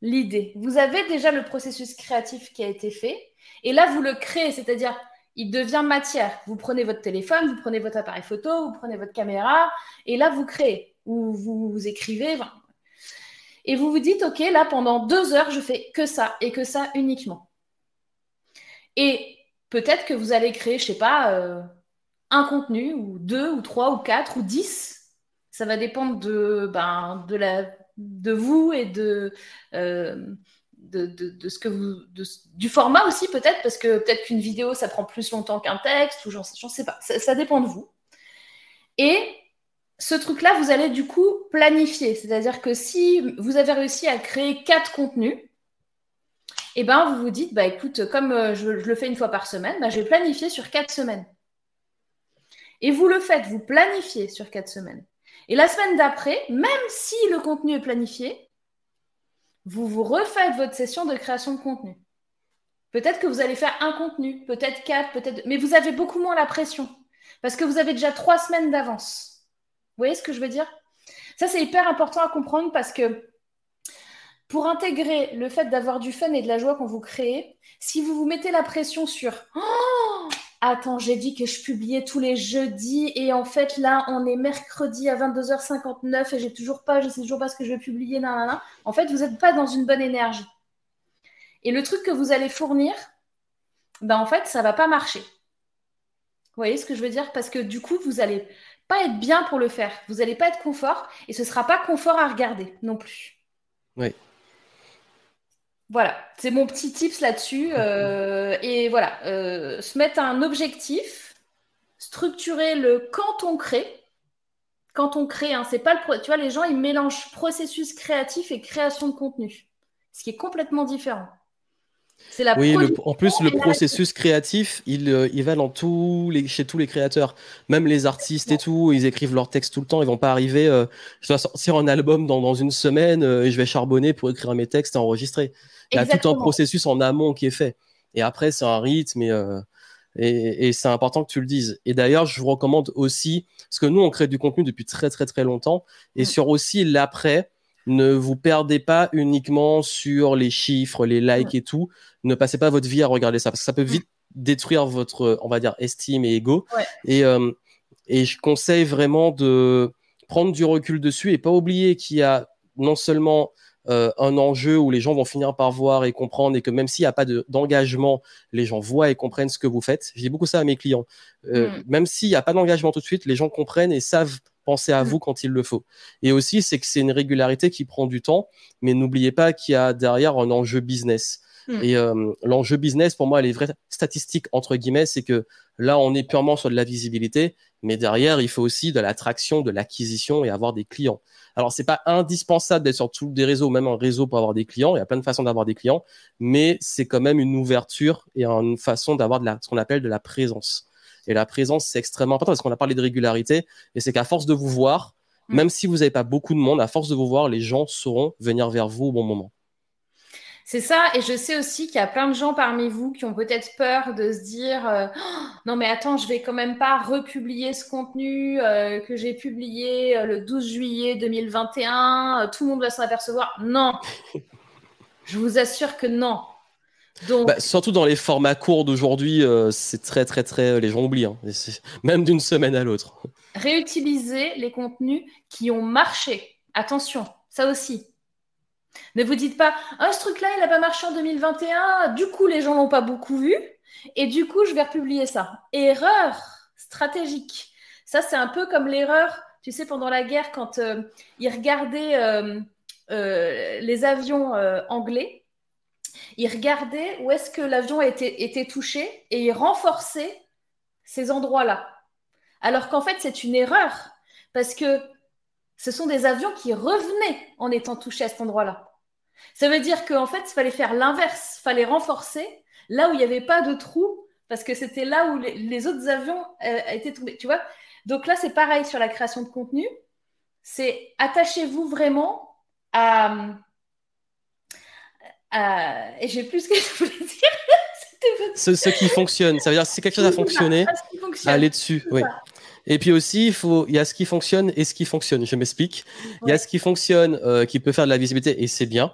Speaker 2: l'idée, vous avez déjà le processus créatif qui a été fait, et là, vous le créez, c'est-à-dire, il devient matière. Vous prenez votre téléphone, vous prenez votre appareil photo, vous prenez votre caméra, et là, vous créez, ou vous, écrivez, et vous vous dites, OK, là, pendant deux heures, je fais que ça, et que ça uniquement. Et peut-être que vous allez créer, je sais pas, euh, un contenu, ou deux, ou trois, ou quatre, ou dix. Ça va dépendre de, ben, de la de vous et de, euh, de, ce que vous, du format aussi peut-être, parce que peut-être qu'une vidéo, ça prend plus longtemps qu'un texte, ou j'en sais pas, ça, dépend de vous. Et ce truc-là, vous allez du coup planifier, c'est-à-dire que si vous avez réussi à créer quatre contenus, et eh ben vous vous dites, bah écoute, comme euh, je, le fais une fois par semaine, bah, je vais planifier sur quatre semaines. Et vous le faites, vous planifiez sur quatre semaines. Et la semaine d'après, même si le contenu est planifié, vous vous refaites votre session de création de contenu. Peut-être que vous allez faire un contenu, peut-être quatre, peut-être, mais vous avez beaucoup moins la pression parce que vous avez déjà trois semaines d'avance. Vous voyez ce que je veux dire? Ça, c'est hyper important à comprendre parce que pour intégrer le fait d'avoir du fun et de la joie quand vous créez, si vous vous mettez la pression sur oh, Attends, j'ai dit que je publiais tous les jeudis et en fait là, on est mercredi à 22h59 et j'ai toujours pas, je sais toujours pas ce que je vais publier. En fait, vous n'êtes pas dans une bonne énergie. Et le truc que vous allez fournir, ben en fait, ça va pas marcher. Vous voyez ce que je veux dire? Parce que du coup, vous n'allez pas être bien pour le faire. Vous n'allez pas être confort et ce sera pas confort à regarder non plus.
Speaker 1: Oui.
Speaker 2: Voilà, c'est mon petit tips là-dessus. Euh, et voilà, euh, se mettre un objectif, structurer le quand on crée. Quand on crée, hein, c'est pas le. Tu vois, les gens, ils mélangent processus créatif et création de contenu, ce qui est complètement différent.
Speaker 1: La oui, en plus, le processus créatif, il, euh, il va dans tous les, chez tous les créateurs, même les artistes et tout, ils écrivent leurs textes tout le temps, ils vont pas arriver, je dois sortir un album dans, dans une semaine et je vais charbonner pour écrire mes textes et enregistrer. Il y a tout un processus en amont qui est fait. Et après, c'est un rythme euh, et, et, c'est important que tu le dises. Et d'ailleurs, je vous recommande aussi, parce que nous, on crée du contenu depuis très, très, très longtemps. Et mm. sur aussi l'après, ne vous perdez pas uniquement sur les chiffres, les likes et tout. Ne passez pas votre vie à regarder ça, parce que ça peut mm. vite détruire votre, on va dire, estime et ego. Et, euh, et je conseille vraiment de prendre du recul dessus et pas oublier qu'il y a non seulement euh, un enjeu où les gens vont finir par voir et comprendre et que même s'il n'y a pas d'engagement, les gens voient et comprennent ce que vous faites. Je dis beaucoup ça à mes clients. Euh, mm. Même s'il n'y a pas d'engagement tout de suite, les gens comprennent et savent penser à mm. vous quand il le faut. Et aussi, c'est que c'est une régularité qui prend du temps, mais n'oubliez pas qu'il y a derrière un enjeu business. Mm. Et euh, l'enjeu business, pour moi, les vraies statistiques, entre guillemets, c'est que là, on est purement sur de la visibilité, mais derrière, il faut aussi de l'attraction, de l'acquisition et avoir des clients. Alors, c'est pas indispensable d'être sur tous des réseaux, même un réseau pour avoir des clients. Il y a plein de façons d'avoir des clients, mais c'est quand même une ouverture et une façon d'avoir de la, ce qu'on appelle de la présence. Et la présence, c'est extrêmement important parce qu'on a parlé de régularité et c'est qu'à force de vous voir, mm. même si vous n'avez pas beaucoup de monde, à force de vous voir, les gens sauront venir vers vous au bon moment.
Speaker 2: C'est ça, et je sais aussi qu'il y a plein de gens parmi vous qui ont peut-être peur de se dire euh, oh, non mais attends, je vais quand même pas republier ce contenu euh, que j'ai publié euh, le 12 juillet 2021, tout le monde va s'en apercevoir. Non, je vous assure que non.
Speaker 1: Donc... Bah, surtout dans les formats courts d'aujourd'hui, c'est très très très les gens oublient, hein. même d'une semaine à l'autre.
Speaker 2: Réutiliser les contenus qui ont marché. Attention, ça aussi Ne vous dites pas, ah, ce truc-là, il n'a pas marché en 2021, du coup, les gens l'ont pas beaucoup vu, et du coup, je vais republier ça. Erreur stratégique. Ça, c'est un peu comme l'erreur, tu sais, pendant la guerre, quand euh, ils regardaient euh, euh, les avions anglais, ils regardaient où est-ce que l'avion était, était touché et ils renforçaient ces endroits-là. Alors qu'en fait, c'est une erreur, parce que ce sont des avions qui revenaient en étant touchés à cet endroit-là. Ça veut dire qu'en fait, il fallait faire l'inverse, il fallait renforcer là où il n'y avait pas de trou, parce que c'était là où les, autres avions euh, étaient tombés. Tu vois Donc là, c'est pareil sur la création de contenu. C'est attachez-vous vraiment à. Et j'ai plus ce que je voulais dire.
Speaker 1: ce, ce, qui fonctionne. Ça veut dire si quelque chose a fonctionné, allez dessus. Oui. Et puis aussi, il faut, y a ce qui fonctionne et ce qui fonctionne. Je m'explique. Il y a ce qui fonctionne, euh, qui peut faire de la visibilité et c'est bien.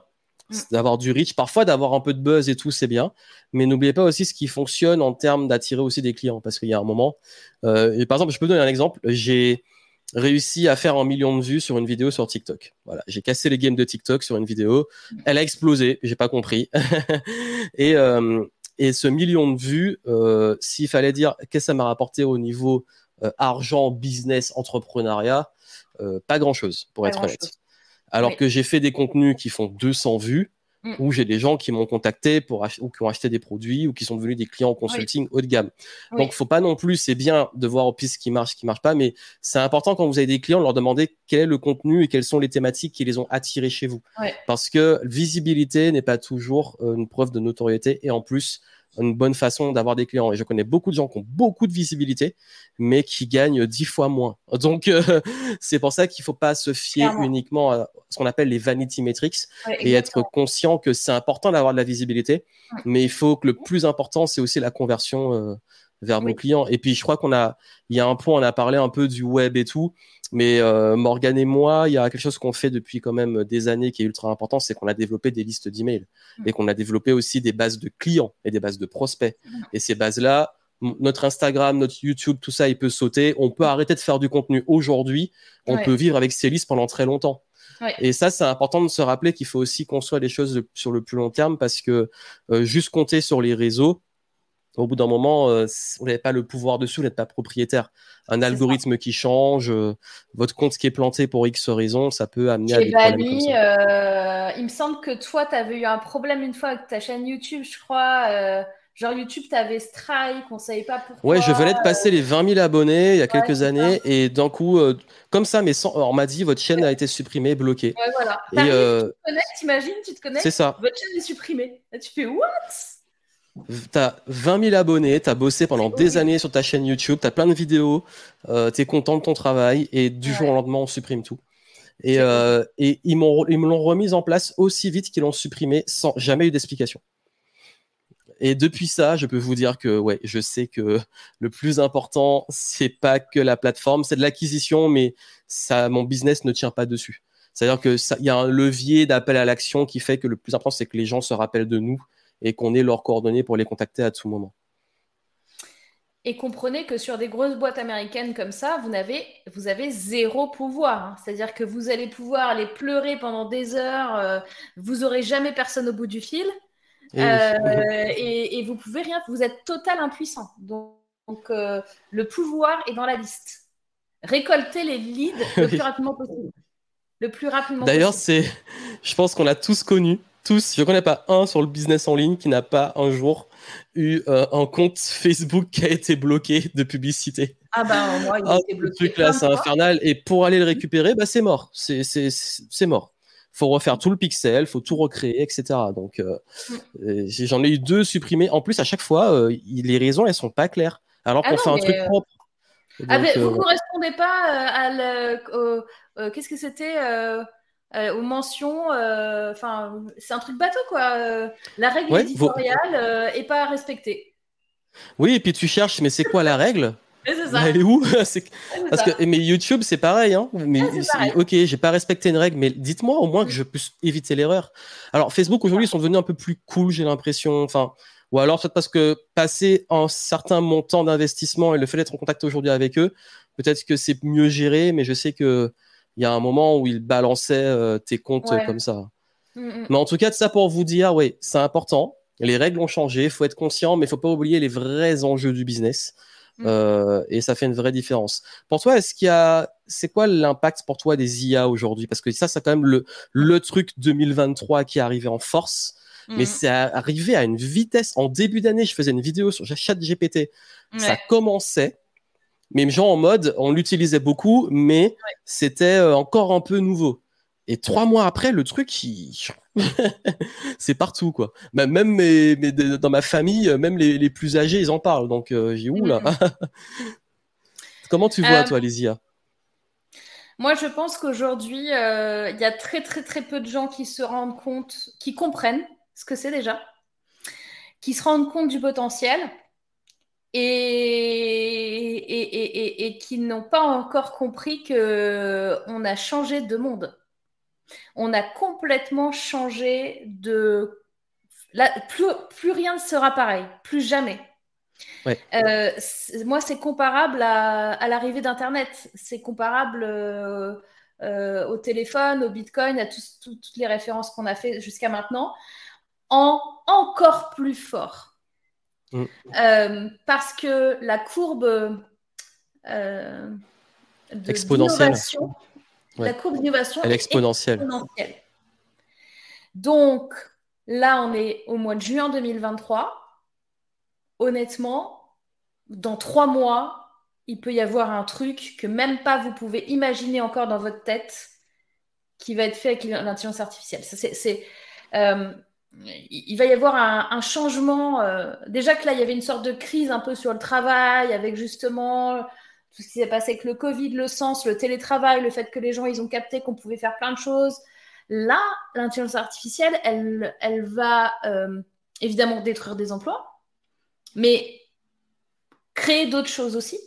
Speaker 1: Mm. D'avoir du reach, parfois d'avoir un peu de buzz et tout, c'est bien. Mais n'oubliez pas aussi ce qui fonctionne en termes d'attirer aussi des clients. Parce qu'il y a un moment, euh, et par exemple, je peux donner un exemple. J'ai réussi à faire un million de vues sur une vidéo sur TikTok. Voilà, j'ai cassé les games de TikTok sur une vidéo. Elle a explosé, j'ai pas compris. et, euh, et ce million de vues, euh, s'il fallait dire qu'est-ce que ça m'a rapporté au niveau euh, argent, business, entrepreneuriat, pas grand-chose, pour être honnête. Alors que j'ai fait des contenus qui font 200 vues, mm. où j'ai des gens qui m'ont contacté pour ou qui ont acheté des produits ou qui sont devenus des clients en consulting haut de gamme. Donc, Donc faut pas non plus, c'est bien de voir au piste ce qui marche, ce qui marche pas, mais c'est important quand vous avez des clients de leur demander quel est le contenu et quelles sont les thématiques qui les ont attirés chez vous. Parce que visibilité n'est pas toujours euh, une preuve de notoriété et en plus une bonne façon d'avoir des clients. Et je connais beaucoup de gens qui ont beaucoup de visibilité, mais qui gagnent dix fois moins. Donc, euh, c'est pour ça qu'il ne faut pas se fier uniquement à ce qu'on appelle les vanity metrics et être conscient que c'est important d'avoir de la visibilité, mais il faut que le plus important, c'est aussi la conversion euh, vers vos clients. Et puis, je crois qu'on a, il y a un point, on a parlé un peu du web et tout. Mais euh, Morgan et moi, il y a quelque chose qu'on fait depuis quand même des années qui est ultra important, c'est qu'on a développé des listes d'emails mm. et qu'on a développé aussi des bases de clients et des bases de prospects. Et ces bases-là, notre Instagram, notre YouTube, tout ça, il peut sauter. On peut arrêter de faire du contenu aujourd'hui. On peut vivre avec ces listes pendant très longtemps. Et ça, c'est important de se rappeler qu'il faut aussi construire les choses sur le plus long terme parce que euh, juste compter sur les réseaux, au bout d'un moment, euh, vous n'avez pas le pouvoir dessus, vous n'êtes pas propriétaire. Un algorithme qui change, euh, votre compte qui est planté pour X raison, ça peut amener à des problèmes
Speaker 2: euh, il me semble que toi, tu avais eu un problème une fois avec ta chaîne YouTube, je crois. genre YouTube, tu avais strike, on ne savait pas pourquoi.
Speaker 1: Ouais, je venais de passer les 20 000 abonnés il y a quelques années, et d'un coup, comme ça, mais sans, on m'a dit, votre chaîne a été supprimée, bloquée.
Speaker 2: Ouais, voilà. Et, tu te connectes, t'imagines, tu te connectes,
Speaker 1: c'est ça.
Speaker 2: votre chaîne est supprimée. Et tu fais what?
Speaker 1: T'as 20 000 abonnés, t'as bossé pendant des années sur ta chaîne YouTube, t'as plein de vidéos, euh, t'es content de ton travail et du jour au lendemain on supprime tout. Et, euh, et ils, m'ont, ils me l'ont remise en place aussi vite qu'ils l'ont supprimé sans jamais eu d'explication. Et depuis ça, je peux vous dire que ouais, je sais que le plus important, c'est pas que la plateforme, c'est de l'acquisition, mais ça, mon business ne tient pas dessus. C'est-à-dire que il y a un levier d'appel à l'action qui fait que le plus important, c'est que les gens se rappellent de nous et qu'on ait leurs coordonnées pour les contacter à tout moment.
Speaker 2: Et comprenez que sur des grosses boîtes américaines comme ça, vous avez, vous avez zéro pouvoir. Hein. C'est-à-dire que vous allez pouvoir aller pleurer pendant des heures, euh, vous n'aurez jamais personne au bout du fil. Et, euh, vous pouvez rien, vous êtes total impuissant. Donc, euh, le pouvoir est dans la liste. Récoltez les leads le plus rapidement possible. Le plus rapidement
Speaker 1: D'ailleurs, c'est, je pense qu'on a tous connu tous, je connais pas un sur le business en ligne qui n'a pas un jour eu euh, un compte Facebook qui a été bloqué de publicité.
Speaker 2: Ah bah moi, il a ah, été bloqué.
Speaker 1: truc là, c'est infernal. Et pour aller le récupérer, bah c'est mort. C'est c'est mort. Faut refaire tout le pixel, faut tout recréer, etc. Donc euh, mm. j'en ai eu deux supprimés. En plus, à chaque fois, euh, les raisons elles sont pas claires. Alors ah qu'on fait un truc propre.
Speaker 2: ah, vous correspondez pas à le, qu'est-ce que c'était euh, aux mentions. Euh, c'est un truc bateau, quoi. Euh, la règle éditoriale est pas respectée.
Speaker 1: Oui, et puis tu cherches, mais c'est quoi la règle?
Speaker 2: Ça.
Speaker 1: Elle est où? Parce que mais YouTube c'est pareil, hein. Mais ok, j'ai pas respecté une règle, mais dites-moi au moins que je puisse éviter l'erreur. Alors Facebook aujourd'hui ils sont devenus un peu plus cool, j'ai l'impression. Enfin, ou alors peut-être parce que passer un certain montant d'investissement et le fait d'être en contact aujourd'hui avec eux, peut-être que c'est mieux géré, mais je sais que il y a un moment où il balançait euh, tes comptes comme ça. Mm, mm. Mais en tout cas, de ça pour vous dire, oui, c'est important. Les règles ont changé, il faut être conscient, mais il faut pas oublier les vrais enjeux du business. Mm. Euh, et ça fait une vraie différence. Pour toi, est-ce qu'il y a, c'est quoi l'impact pour toi des IA aujourd'hui? Parce que ça, c'est quand même le, le truc 2023 qui est arrivé en force. Mais c'est arrivé à une vitesse. En début d'année, je faisais une vidéo sur ChatGPT. Ça commençait mais genre en mode, on l'utilisait beaucoup, mais c'était euh, encore un peu nouveau. Et trois mois après, le truc, c'est partout, quoi. Bah, même mes, dans ma famille, même les, plus âgés, ils en parlent. Donc, euh, j'ai où là Comment tu vois, euh, toi, les IA
Speaker 2: Moi, je pense qu'aujourd'hui, il y a très, très, très peu de gens qui se rendent compte, qui comprennent ce que c'est déjà, qui se rendent compte du potentiel et, et, et, qui n'ont pas encore compris que on a changé de monde. On a complètement changé de... plus, plus rien ne sera pareil, plus jamais. Euh, moi, c'est comparable à, l'arrivée d'Internet. C'est comparable euh, euh, au téléphone, au Bitcoin, à toutes les références qu'on a fait jusqu'à maintenant, en encore plus fort. Mm. Euh, parce que la courbe
Speaker 1: euh, exponentielle.
Speaker 2: La courbe d'innovation
Speaker 1: est exponentielle.
Speaker 2: Donc là, on est au mois de juin 2023. Honnêtement, dans trois mois, il peut y avoir un truc que même pas vous pouvez imaginer encore dans votre tête qui va être fait avec l'intelligence artificielle. C'est, euh, il va y avoir un, changement. Euh, déjà que là, il y avait une sorte de crise un peu sur le travail, avec justement tout ce qui s'est passé avec le Covid, le sens, le télétravail, le fait que les gens, ils ont capté qu'on pouvait faire plein de choses. Là, l'intelligence artificielle, elle, elle va euh, évidemment détruire des emplois, mais créer d'autres choses aussi.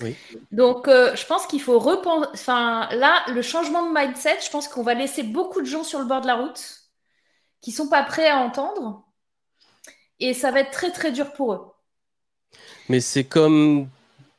Speaker 2: Oui. Donc, euh, je pense qu'il faut repenser. Enfin, là, le changement de mindset, je pense qu'on va laisser beaucoup de gens sur le bord de la route qui sont pas prêts à entendre. Et ça va être très très dur pour eux.
Speaker 1: Mais c'est comme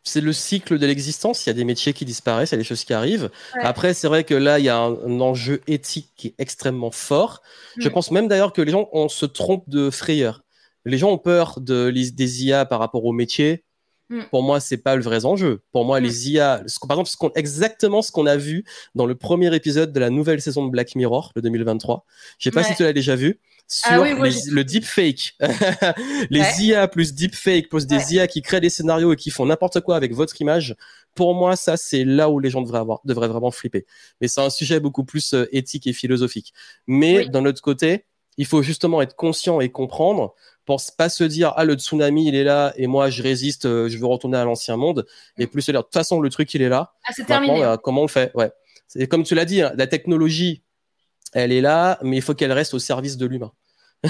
Speaker 1: c'est le cycle de l'existence. Il y a des métiers qui disparaissent, il y a des choses qui arrivent. Après, c'est vrai que là, il y a un, enjeu éthique qui est extrêmement fort. Je mm. pense même d'ailleurs que les gens on se trompe de frayeur. Les gens ont peur de, des IA par rapport au métier. Mm. Pour moi, c'est pas le vrai enjeu. Pour moi, mm. les IA, par exemple, exactement ce qu'on a vu dans le premier épisode de la nouvelle saison de Black Mirror, le 2023. Je sais pas si tu l'as déjà vu. Ah sur le deepfake. les IA plus deepfake plus des IA qui créent des scénarios et qui font n'importe quoi avec votre image. Pour moi, ça, c'est là où les gens devraient avoir, devraient vraiment flipper. Mais c'est un sujet beaucoup plus euh, éthique et philosophique. Mais d'un autre côté, il faut justement être conscient et comprendre pour pas se dire ah le tsunami il est là et moi je résiste, euh, je veux retourner à l'ancien monde et plus se dire de toute façon le truc il est là.
Speaker 2: Ah, c'est terminé.
Speaker 1: Euh, comment on le fait? Ouais. C'est comme tu l'as dit, hein, la technologie elle est là, mais il faut qu'elle reste au service de l'humain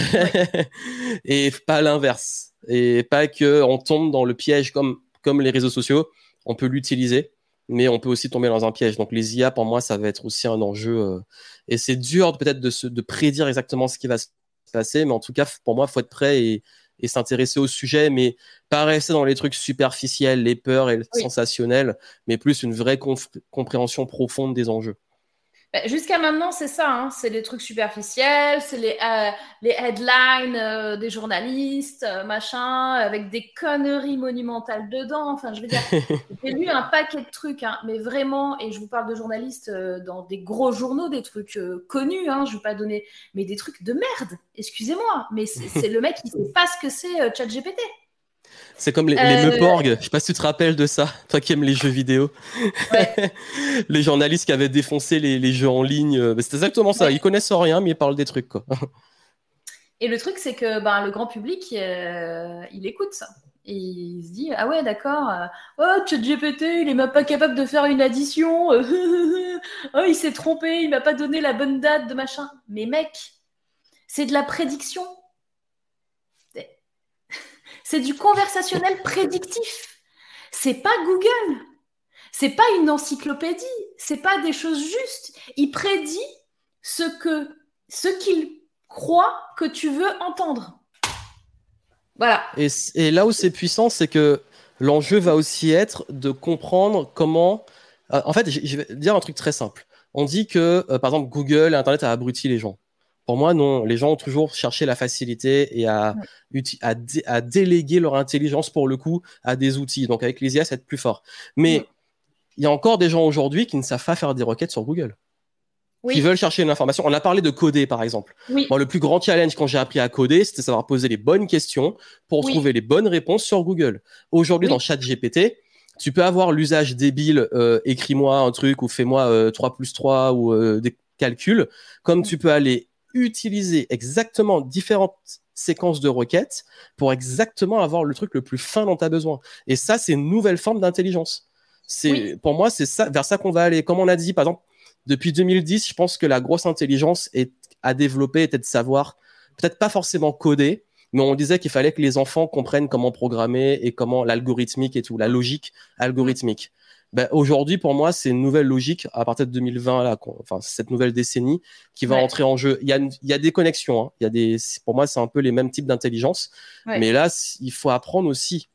Speaker 1: et pas l'inverse et pas que on tombe dans le piège comme comme les réseaux sociaux. On peut l'utiliser, mais on peut aussi tomber dans un piège. Donc les IA pour moi ça va être aussi un enjeu euh, et c'est dur peut-être de, de prédire exactement ce qui va se passer, mais en tout cas, pour moi, faut être prêt et, s'intéresser au sujet, mais pas rester dans les trucs superficiels, les peurs et le sensationnel, mais plus une vraie compréhension profonde des enjeux.
Speaker 2: Bah, jusqu'à maintenant, c'est ça. Hein. C'est les trucs superficiels, c'est les, euh, les headlines euh, des journalistes, euh, machin, avec des conneries monumentales dedans. Enfin, je veux dire, j'ai lu un paquet de trucs, hein, mais vraiment, et je vous parle de journalistes dans des gros journaux, des trucs connus, hein, je ne vais pas donner, mais des trucs de merde, excusez-moi, mais c'est le mec qui ne sait pas ce que c'est ChatGPT.
Speaker 1: C'est comme les, les euh... Je sais pas si tu te rappelles de ça, toi qui aimes les jeux vidéo. les journalistes qui avaient défoncé les, jeux en ligne. Euh, c'est exactement ça. Ils connaissent rien, mais ils parlent des trucs. Quoi.
Speaker 2: Et le truc, c'est que ben, le grand public, euh, il écoute ça. Et il se dit Ah ouais, d'accord. Euh, oh, ChatGPT, il est même pas capable de faire une addition. oh, il s'est trompé, il m'a pas donné la bonne date de machin. Mais mec, c'est de la prédiction. C'est du conversationnel prédictif. C'est pas Google. C'est pas une encyclopédie. C'est pas des choses justes. Il prédit ce que ce qu'il croit que tu veux entendre. Voilà.
Speaker 1: Et, là où c'est puissant, c'est que l'enjeu va aussi être de comprendre comment. Euh, en fait, je vais dire un truc très simple. On dit que, euh, par exemple, Google, Internet a abruti les gens. Pour moi, non. Les gens ont toujours cherché la facilité et à, à, déléguer leur intelligence pour le coup à des outils. Donc avec les IA, c'est plus fort. Mais il y a encore des gens aujourd'hui qui ne savent pas faire des requêtes sur Google. Qui veulent chercher une information. On a parlé de coder, par exemple. le plus grand challenge quand j'ai appris à coder, c'était savoir poser les bonnes questions pour trouver les bonnes réponses sur Google. Aujourd'hui, dans ChatGPT, tu peux avoir l'usage débile, euh, écris-moi un truc ou fais-moi 3 euh, plus 3 ou euh, des calculs, comme tu peux aller utiliser exactement différentes séquences de requêtes pour exactement avoir le truc le plus fin dont tu as besoin. Et ça, c'est une nouvelle forme d'intelligence. C'est Pour moi, c'est ça, vers ça qu'on va aller. Comme on a dit, par exemple, depuis 2010, je pense que la grosse intelligence est, à développer était de savoir, peut-être pas forcément coder, mais on disait qu'il fallait que les enfants comprennent comment programmer et comment l'algorithmique et tout, la logique algorithmique. Ben, aujourd'hui, pour moi, c'est une nouvelle logique à partir de 2020, là, enfin, cette nouvelle décennie qui va entrer en jeu. Il y a, il y a des connexions, hein. il y a des, pour moi, c'est un peu les mêmes types d'intelligence, mais là, il faut apprendre aussi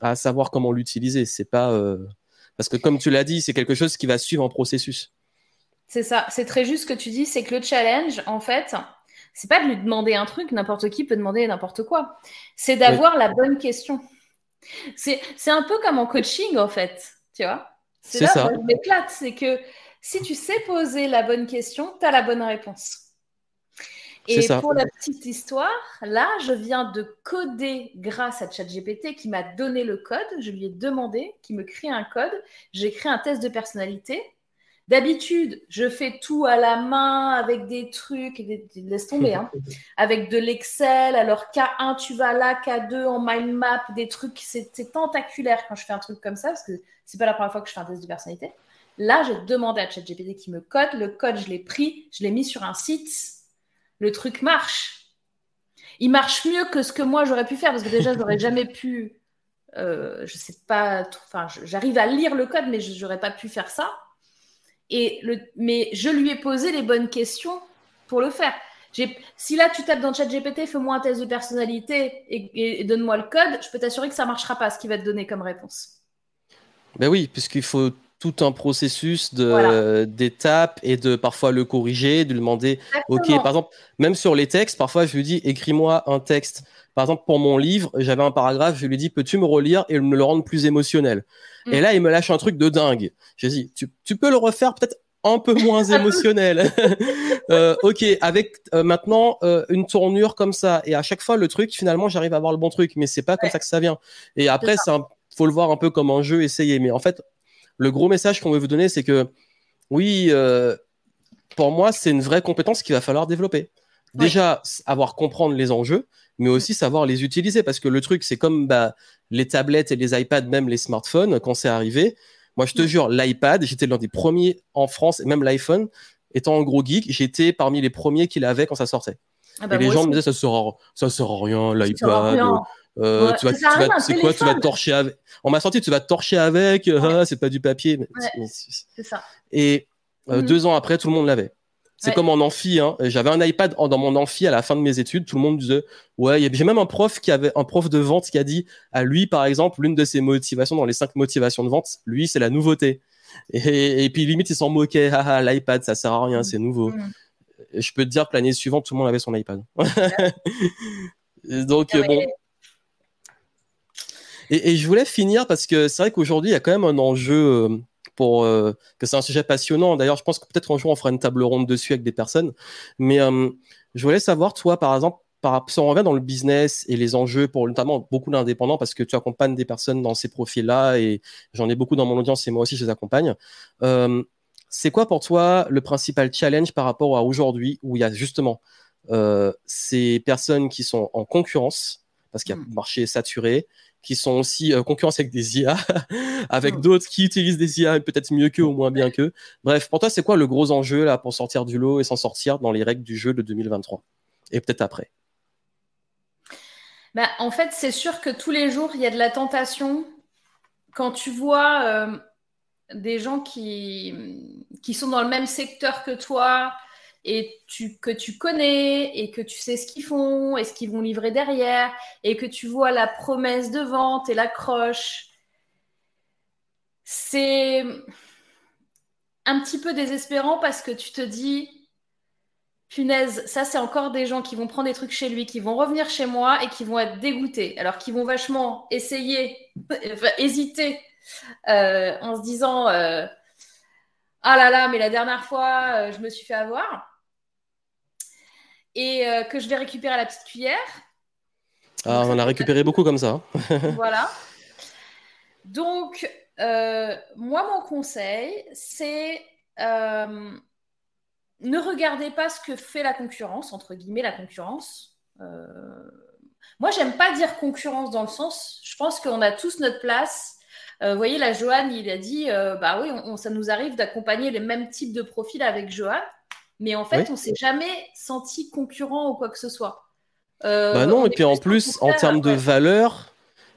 Speaker 1: à savoir comment l'utiliser. C'est pas, euh, parce que comme tu l'as dit, c'est quelque chose qui va suivre un processus.
Speaker 2: C'est ça, c'est très juste ce que tu dis, c'est que le challenge, en fait, c'est pas de lui demander un truc, n'importe qui peut demander n'importe quoi. C'est d'avoir la bonne question. C'est un peu comme en coaching, en fait, tu vois. C'est là ça. où je m'éclate, c'est que si tu sais poser la bonne question, tu as la bonne réponse. Et pour la petite histoire, là, je viens de coder grâce à ChatGPT qui m'a donné le code. Je lui ai demandé qu'il me crée un code. J'ai créé un test de personnalité D'habitude, je fais tout à la main avec des trucs, laisse tomber, hein, avec de l'Excel. Alors K1, tu vas là, K2 en mind map, des trucs, c'est tentaculaire quand je fais un truc comme ça, parce que c'est pas la première fois que je fais un test de personnalité. Là, j'ai demandé à ChatGPT qui me code. Le code, je l'ai pris, je l'ai mis sur un site. Le truc marche. Il marche mieux que ce que moi j'aurais pu faire, parce que déjà, je n'aurais jamais pu. Euh, je sais pas. Enfin, j'arrive à lire le code, mais je n'aurais pas pu faire ça. Mais je lui ai posé les bonnes questions pour le faire. Si là tu tapes dans ChatGPT, fais-moi un test de personnalité et, donne-moi le code, je peux t'assurer que ça ne marchera pas ce qu'il va te donner comme réponse.
Speaker 1: Ben oui, puisqu'il faut tout un processus d'étapes et de parfois le corriger, de lui demander, ok, par exemple, même sur les textes, parfois je lui dis, écris-moi un texte. Par exemple, pour mon livre, j'avais un paragraphe, je lui dis, peux-tu me relire et me le rendre plus émotionnel? Et mm. là, il me lâche un truc de dingue. J'ai dit, tu, tu peux le refaire peut-être un peu moins émotionnel. euh, ok, avec euh, maintenant euh, une tournure comme ça. Et à chaque fois, le truc, finalement, j'arrive à avoir le bon truc, mais c'est pas comme ça que ça vient. Et après, c'est faut le voir un peu comme un jeu, essayer. Mais en fait, le gros message qu'on veut vous donner, c'est que oui, euh, pour moi, c'est une vraie compétence qu'il va falloir développer. Déjà, avoir comprendre les enjeux, mais aussi savoir les utiliser. Parce que le truc, c'est comme bah, les tablettes et les iPads, même les smartphones, quand c'est arrivé. Moi, je te jure, l'iPad, j'étais l'un des premiers en France, et même l'iPhone, étant un gros geek, j'étais parmi les premiers qui l'avaient quand ça sortait. Ah bah et les gens me disaient, ça sera, ça sert à rien, l'iPad. Euh, tu vas, tu vas, c'est quoi, tu vas torcher avec. On m'a sorti, tu vas torcher avec, ah, c'est pas du papier.
Speaker 2: c'est ça.
Speaker 1: Et euh, mhm. deux ans après, tout le monde l'avait. C'est comme en amphi. Hein. J'avais un iPad dans mon amphi à la fin de mes études. Tout le monde disait ouais. J'ai même un prof qui avait un prof de vente qui a dit à lui, par exemple, l'une de ses motivations dans les cinq motivations de vente, lui, c'est la nouveauté. Et, puis limite, il s'en moquait. Ah, ah, L'iPad, ça sert à rien, c'est nouveau. Mm. Je peux te dire que l'année suivante, tout le monde avait son iPad. Donc ah bon. Et, je voulais finir parce que c'est vrai qu'aujourd'hui, il y a quand même un enjeu. Euh, pour euh, que c'est un sujet passionnant. D'ailleurs, je pense que peut-être un jour on fera une table ronde dessus avec des personnes. Mais euh, je voulais savoir, toi, par exemple, par, si on revient dans le business et les enjeux pour notamment beaucoup d'indépendants, parce que tu accompagnes des personnes dans ces profils-là et j'en ai beaucoup dans mon audience et moi aussi je les accompagne. Euh, c'est quoi pour toi le principal challenge par rapport à aujourd'hui où il y a justement ces personnes qui sont en concurrence parce qu'il y a un hmm. marché saturé, qui sont aussi euh, concurrence avec des IA, avec hmm. d'autres qui utilisent des IA peut-être mieux qu'eux ou moins bien qu'eux. Bref, pour toi, c'est quoi le gros enjeu là pour sortir du lot et s'en sortir dans les règles du jeu de 2023 et peut-être après?
Speaker 2: Bah, En fait, c'est sûr que tous les jours, il y a de la tentation. Quand tu vois euh, des gens qui, qui sont dans le même secteur que toi, et tu, que tu connais et que tu sais ce qu'ils font et ce qu'ils vont livrer derrière et que tu vois la promesse de vente et l'accroche, c'est un petit peu désespérant parce que tu te dis, punaise, ça c'est encore des gens qui vont prendre des trucs chez lui, qui vont revenir chez moi et qui vont être dégoûtés. Alors qu'ils vont vachement essayer, hésiter euh, en se disant euh, Ah là là, mais la dernière fois, euh, je me suis fait avoir. Et que je vais récupérer la petite cuillère.
Speaker 1: Ah, on a récupéré beaucoup comme ça.
Speaker 2: Hein. voilà. Donc, moi, mon conseil, c'est ne regardez pas ce que fait la concurrence, entre guillemets, la concurrence. Euh, moi, j'aime pas dire concurrence dans le sens, je pense qu'on a tous notre place. Euh, vous voyez, la Joanne, il a dit, euh, bah oui, ça nous arrive d'accompagner les mêmes types de profils avec Joanne, mais en fait, on s'est jamais senti concurrent ou quoi que ce soit.
Speaker 1: bah non, et puis en plus, en termes de valeur,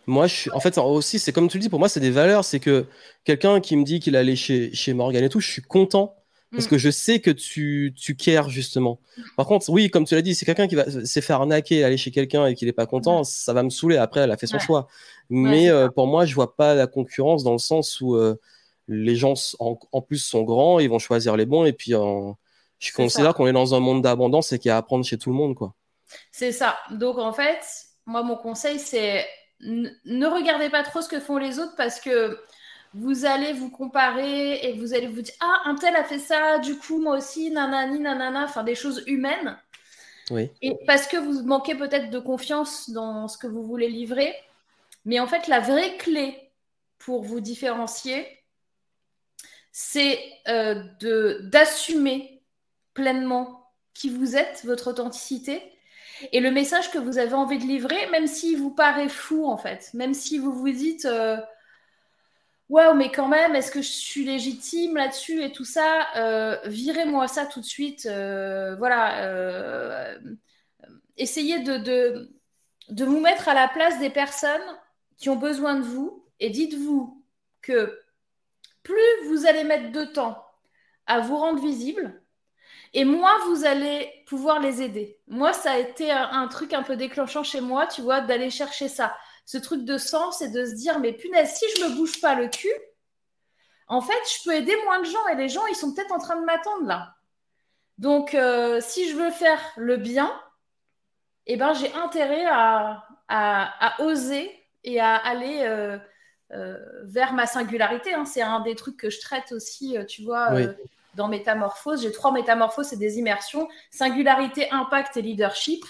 Speaker 1: moi, je suis, en fait, aussi, c'est comme tu le dis, pour moi, c'est des valeurs. C'est que quelqu'un qui me dit qu'il allait chez, chez Morgan et tout, je suis content parce mm. que je sais que tu, tu cares justement. Par contre, oui, comme tu l'as dit, c'est quelqu'un qui va s'est fait arnaquer, aller chez quelqu'un et qu'il n'est pas content, ça va me saouler. Après, elle a fait son choix. Mais euh, pour moi, je vois pas la concurrence dans le sens où euh, les gens en, plus sont grands, ils vont choisir les bons. Et puis, je considère qu'on est dans un monde d'abondance et qu'il y a à apprendre chez tout le monde. quoi.
Speaker 2: C'est ça. Donc, en fait, moi, mon conseil, c'est ne regardez pas trop ce que font les autres parce que vous allez vous comparer et vous allez vous dire Ah, un tel a fait ça, du coup, moi aussi, nanani, nanana, enfin des choses humaines.
Speaker 1: Oui.
Speaker 2: Et parce que vous manquez peut-être de confiance dans ce que vous voulez livrer. Mais en fait, la vraie clé pour vous différencier, c'est euh, d'assumer pleinement qui vous êtes, votre authenticité, et le message que vous avez envie de livrer, même s'il vous paraît fou, en fait, même si vous vous dites. Euh, Waouh, mais quand même, est-ce que je suis légitime là-dessus et tout ça euh, Virez-moi ça tout de suite. Euh, voilà. Essayez de, de, vous mettre à la place des personnes qui ont besoin de vous et dites-vous que plus vous allez mettre de temps à vous rendre visible, et moins vous allez pouvoir les aider. Moi, ça a été un truc un peu déclenchant chez moi, tu vois, d'aller chercher ça ce truc de sens et de se dire, mais punaise, si je me bouge pas le cul, en fait, je peux aider moins de gens et les gens, ils sont peut-être en train de m'attendre là. Donc, euh, si je veux faire le bien, eh ben, j'ai intérêt à, à, oser et à aller euh, euh, vers ma singularité. Hein. C'est un des trucs que je traite aussi, tu vois, dans Métamorphose. J'ai trois métamorphoses et des immersions singularité, impact et leadership.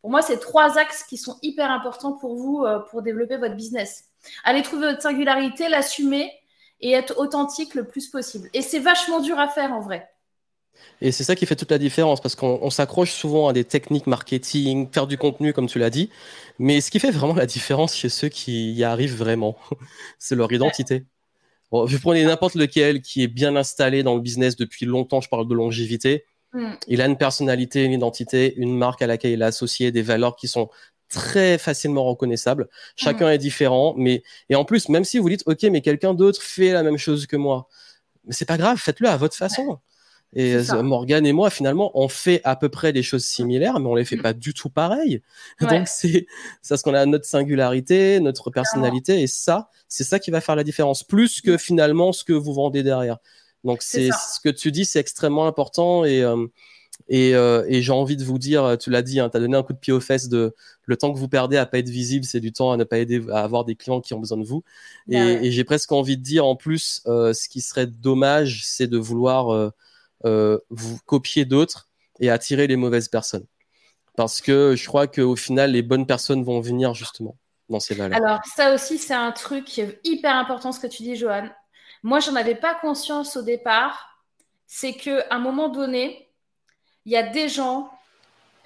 Speaker 2: Pour moi, c'est trois axes qui sont hyper importants pour vous euh, pour développer votre business. Allez trouver votre singularité, l'assumer et être authentique le plus possible. Et c'est vachement dur à faire en vrai.
Speaker 1: Et c'est ça qui fait toute la différence parce qu'on s'accroche souvent à des techniques marketing, faire du contenu comme tu l'as dit. Mais ce qui fait vraiment la différence chez ceux qui y arrivent vraiment, c'est leur identité. Bon, vous prenez n'importe lequel qui est bien installé dans le business depuis longtemps, je parle de longévité, Mm. Il a une personnalité, une identité, une marque à laquelle il est associé, des valeurs qui sont très facilement reconnaissables. Chacun mm. est différent, mais et en plus, même si vous dites OK, mais quelqu'un d'autre fait la même chose que moi, mais c'est pas grave, faites-le à votre façon. Et Morgan et moi, finalement, on fait à peu près des choses similaires, mais on les fait mm. pas du tout pareil. Donc c'est ça ce qu'on a notre singularité, notre personnalité, et ça, c'est ça qui va faire la différence, plus que finalement ce que vous vendez derrière. Donc c'est ce que tu dis, c'est extrêmement important et euh, euh, et, j'ai envie de vous dire, tu l'as dit, hein, tu as donné un coup de pied aux fesses de le temps que vous perdez à pas être visible, c'est du temps à ne pas aider à avoir des clients qui ont besoin de vous. et, bah j'ai presque envie de dire en plus, euh, ce qui serait dommage, c'est de vouloir vous copier d'autres et attirer les mauvaises personnes. Parce que je crois qu'au final, les bonnes personnes vont venir justement dans ces valeurs.
Speaker 2: Alors ça aussi, c'est un truc hyper important ce que tu dis, Johan. Moi, j'en avais pas conscience au départ. C'est qu'à un moment donné, il y a des gens,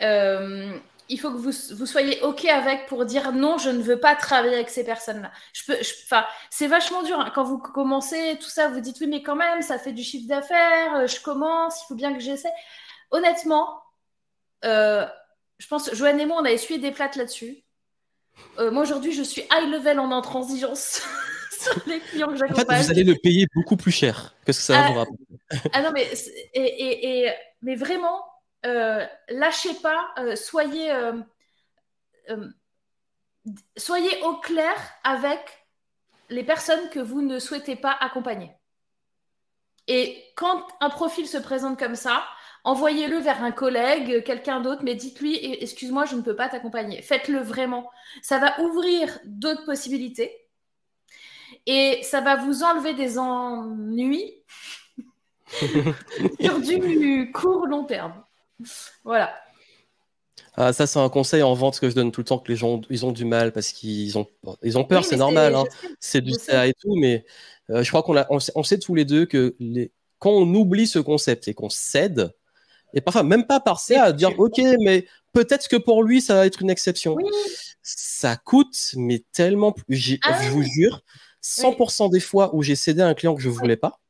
Speaker 2: euh, il faut que vous, vous, soyez OK avec pour dire non, je ne veux pas travailler avec ces personnes-là. Je peux, c'est vachement dur. Hein. Quand vous commencez tout ça, vous dites oui, mais quand même, ça fait du chiffre d'affaires, euh, je commence, il faut bien que j'essaie. Honnêtement, euh, je pense, Joanne et moi, on a essuyé des plates là-dessus. moi, aujourd'hui, je suis high level en intransigeance.
Speaker 1: les clients que j'accompagne. En fait, vous allez le payer beaucoup plus cher que ce que ça va vous rapporter?
Speaker 2: ah non, mais, et, et, mais vraiment, euh, lâchez pas, euh, soyez, euh, soyez au clair avec les personnes que vous ne souhaitez pas accompagner. Et quand un profil se présente comme ça, envoyez-le vers un collègue, quelqu'un d'autre, mais dites-lui, excuse-moi, je ne peux pas t'accompagner. Faites-le vraiment. Ça va ouvrir d'autres possibilités et ça va vous enlever des ennuis sur du court long terme. Voilà.
Speaker 1: Ah, ça, c'est un conseil en vente que je donne tout le temps que les gens ils ont du mal parce qu'ils ont, ils ont peur, c'est normal. Hein. C'est du ça et tout, mais euh, je crois qu'on on, on, sait tous les deux que les, quand on oublie ce concept et qu'on cède, et parfois même pas par ça à dire ok, mais peut-être que pour lui ça va être une exception. Ça coûte, mais tellement plus. Ah je vous jure, 100% des fois où j'ai cédé à un client que je voulais pas.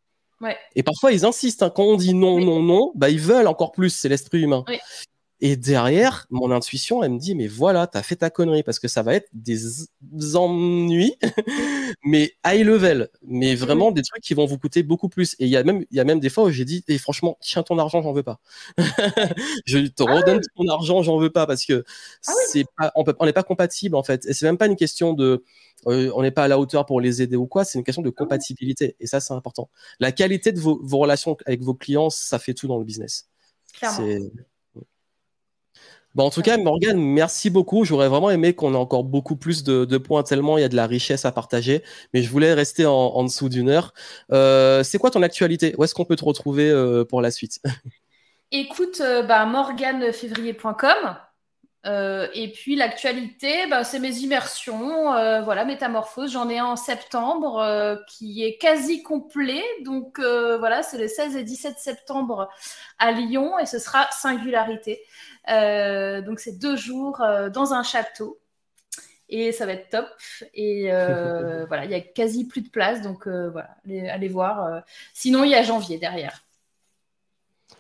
Speaker 1: Et parfois ils insistent. Hein. Quand on dit non, non, non, bah ils veulent encore plus. C'est l'esprit humain. Et derrière, mon intuition, elle me dit, mais voilà, t'as fait ta connerie parce que ça va être des ennuis, mais high level, mais vraiment des trucs qui vont vous coûter beaucoup plus. Et il y a même, il y a même des fois où j'ai dit, et franchement, tiens ton argent, j'en veux pas. je te ah redonne ton argent, j'en veux pas parce que ah c'est pas, on peut, on n'est pas compatible en fait. Et c'est même pas une question de, euh, on n'est pas à la hauteur pour les aider ou quoi, c'est une question de ah compatibilité. Et ça, c'est important. La qualité de vos, vos relations avec vos clients, ça fait tout dans le business.
Speaker 2: Clairement.
Speaker 1: Bon, en tout cas, Morgane, merci beaucoup. J'aurais vraiment aimé qu'on ait encore beaucoup plus de, points, tellement il y a de la richesse à partager. Mais je voulais rester en, dessous d'une heure. Euh, c'est quoi ton actualité? Où est-ce qu'on peut te retrouver euh, pour la suite?
Speaker 2: Écoute, euh, bah, morganefévrier.com. et puis l'actualité, bah, c'est mes immersions, voilà, métamorphose. J'en ai un en septembre qui est quasi complet. Donc voilà, c'est le 16 et 17 septembre à Lyon et ce sera singularité. Euh, donc c'est deux jours euh, dans un château et ça va être top. Et euh, voilà, il y a quasi plus de place, donc voilà, allez, voir. Sinon, il y a janvier derrière.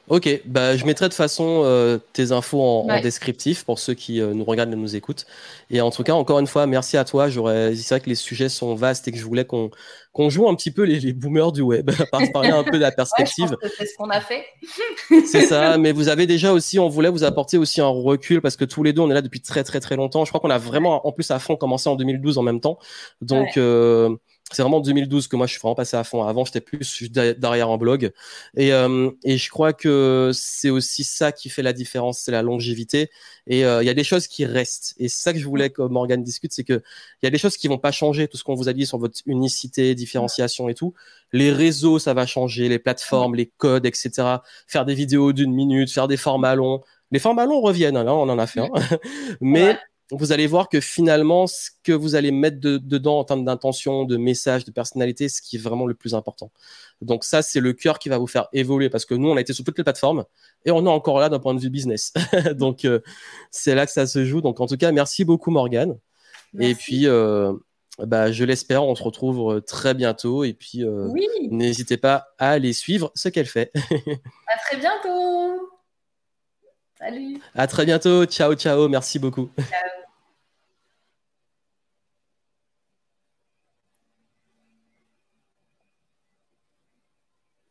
Speaker 1: Ok, bah, je mettrai de façon euh, tes infos en, descriptif pour ceux qui euh, nous regardent et nous écoutent. Et en tout cas, encore une fois, merci à toi. J'aurais, c'est vrai que les sujets sont vastes et que je voulais qu'on qu'on joue un petit peu les, les boomers du web, parler un peu de la perspective.
Speaker 2: c'est ce qu'on a fait.
Speaker 1: c'est ça, mais vous avez déjà aussi, on voulait vous apporter aussi un recul parce que tous les deux, on est là depuis très très très longtemps. Je crois qu'on a vraiment, en plus à fond, commencé en 2012 en même temps. Donc euh, c'est vraiment 2012 que moi je suis vraiment passé à fond. Avant, j'étais plus derrière un blog. Et, euh, et je crois que c'est aussi ça qui fait la différence, c'est la longévité. Et euh, il y a des choses qui restent. Et c'est ça que je voulais que Morgan discute, c'est que il y a des choses qui vont pas changer. Tout ce qu'on vous a dit sur votre unicité, différenciation et tout. Les réseaux, ça va changer, les plateformes, les codes, etc. Faire des vidéos d'une minute, faire des formats longs. Les formats longs reviennent. Hein, là, on en a fait un. Mais vous allez voir que finalement, ce que vous allez mettre dedans en termes d'intention, de message, de personnalité, ce qui est vraiment le plus important. Donc ça, c'est le cœur qui va vous faire évoluer parce que nous, on a été sur toutes les plateformes et on est encore là d'un point de vue business. Donc euh, c'est là que ça se joue. Donc en tout cas, merci beaucoup Morgane. Et puis, euh, bah, je l'espère, on se retrouve euh, très bientôt. Et puis, n'hésitez pas à aller suivre ce qu'elle fait.
Speaker 2: à très bientôt. Salut.
Speaker 1: À très bientôt. Ciao, ciao. Merci beaucoup.
Speaker 2: Ciao.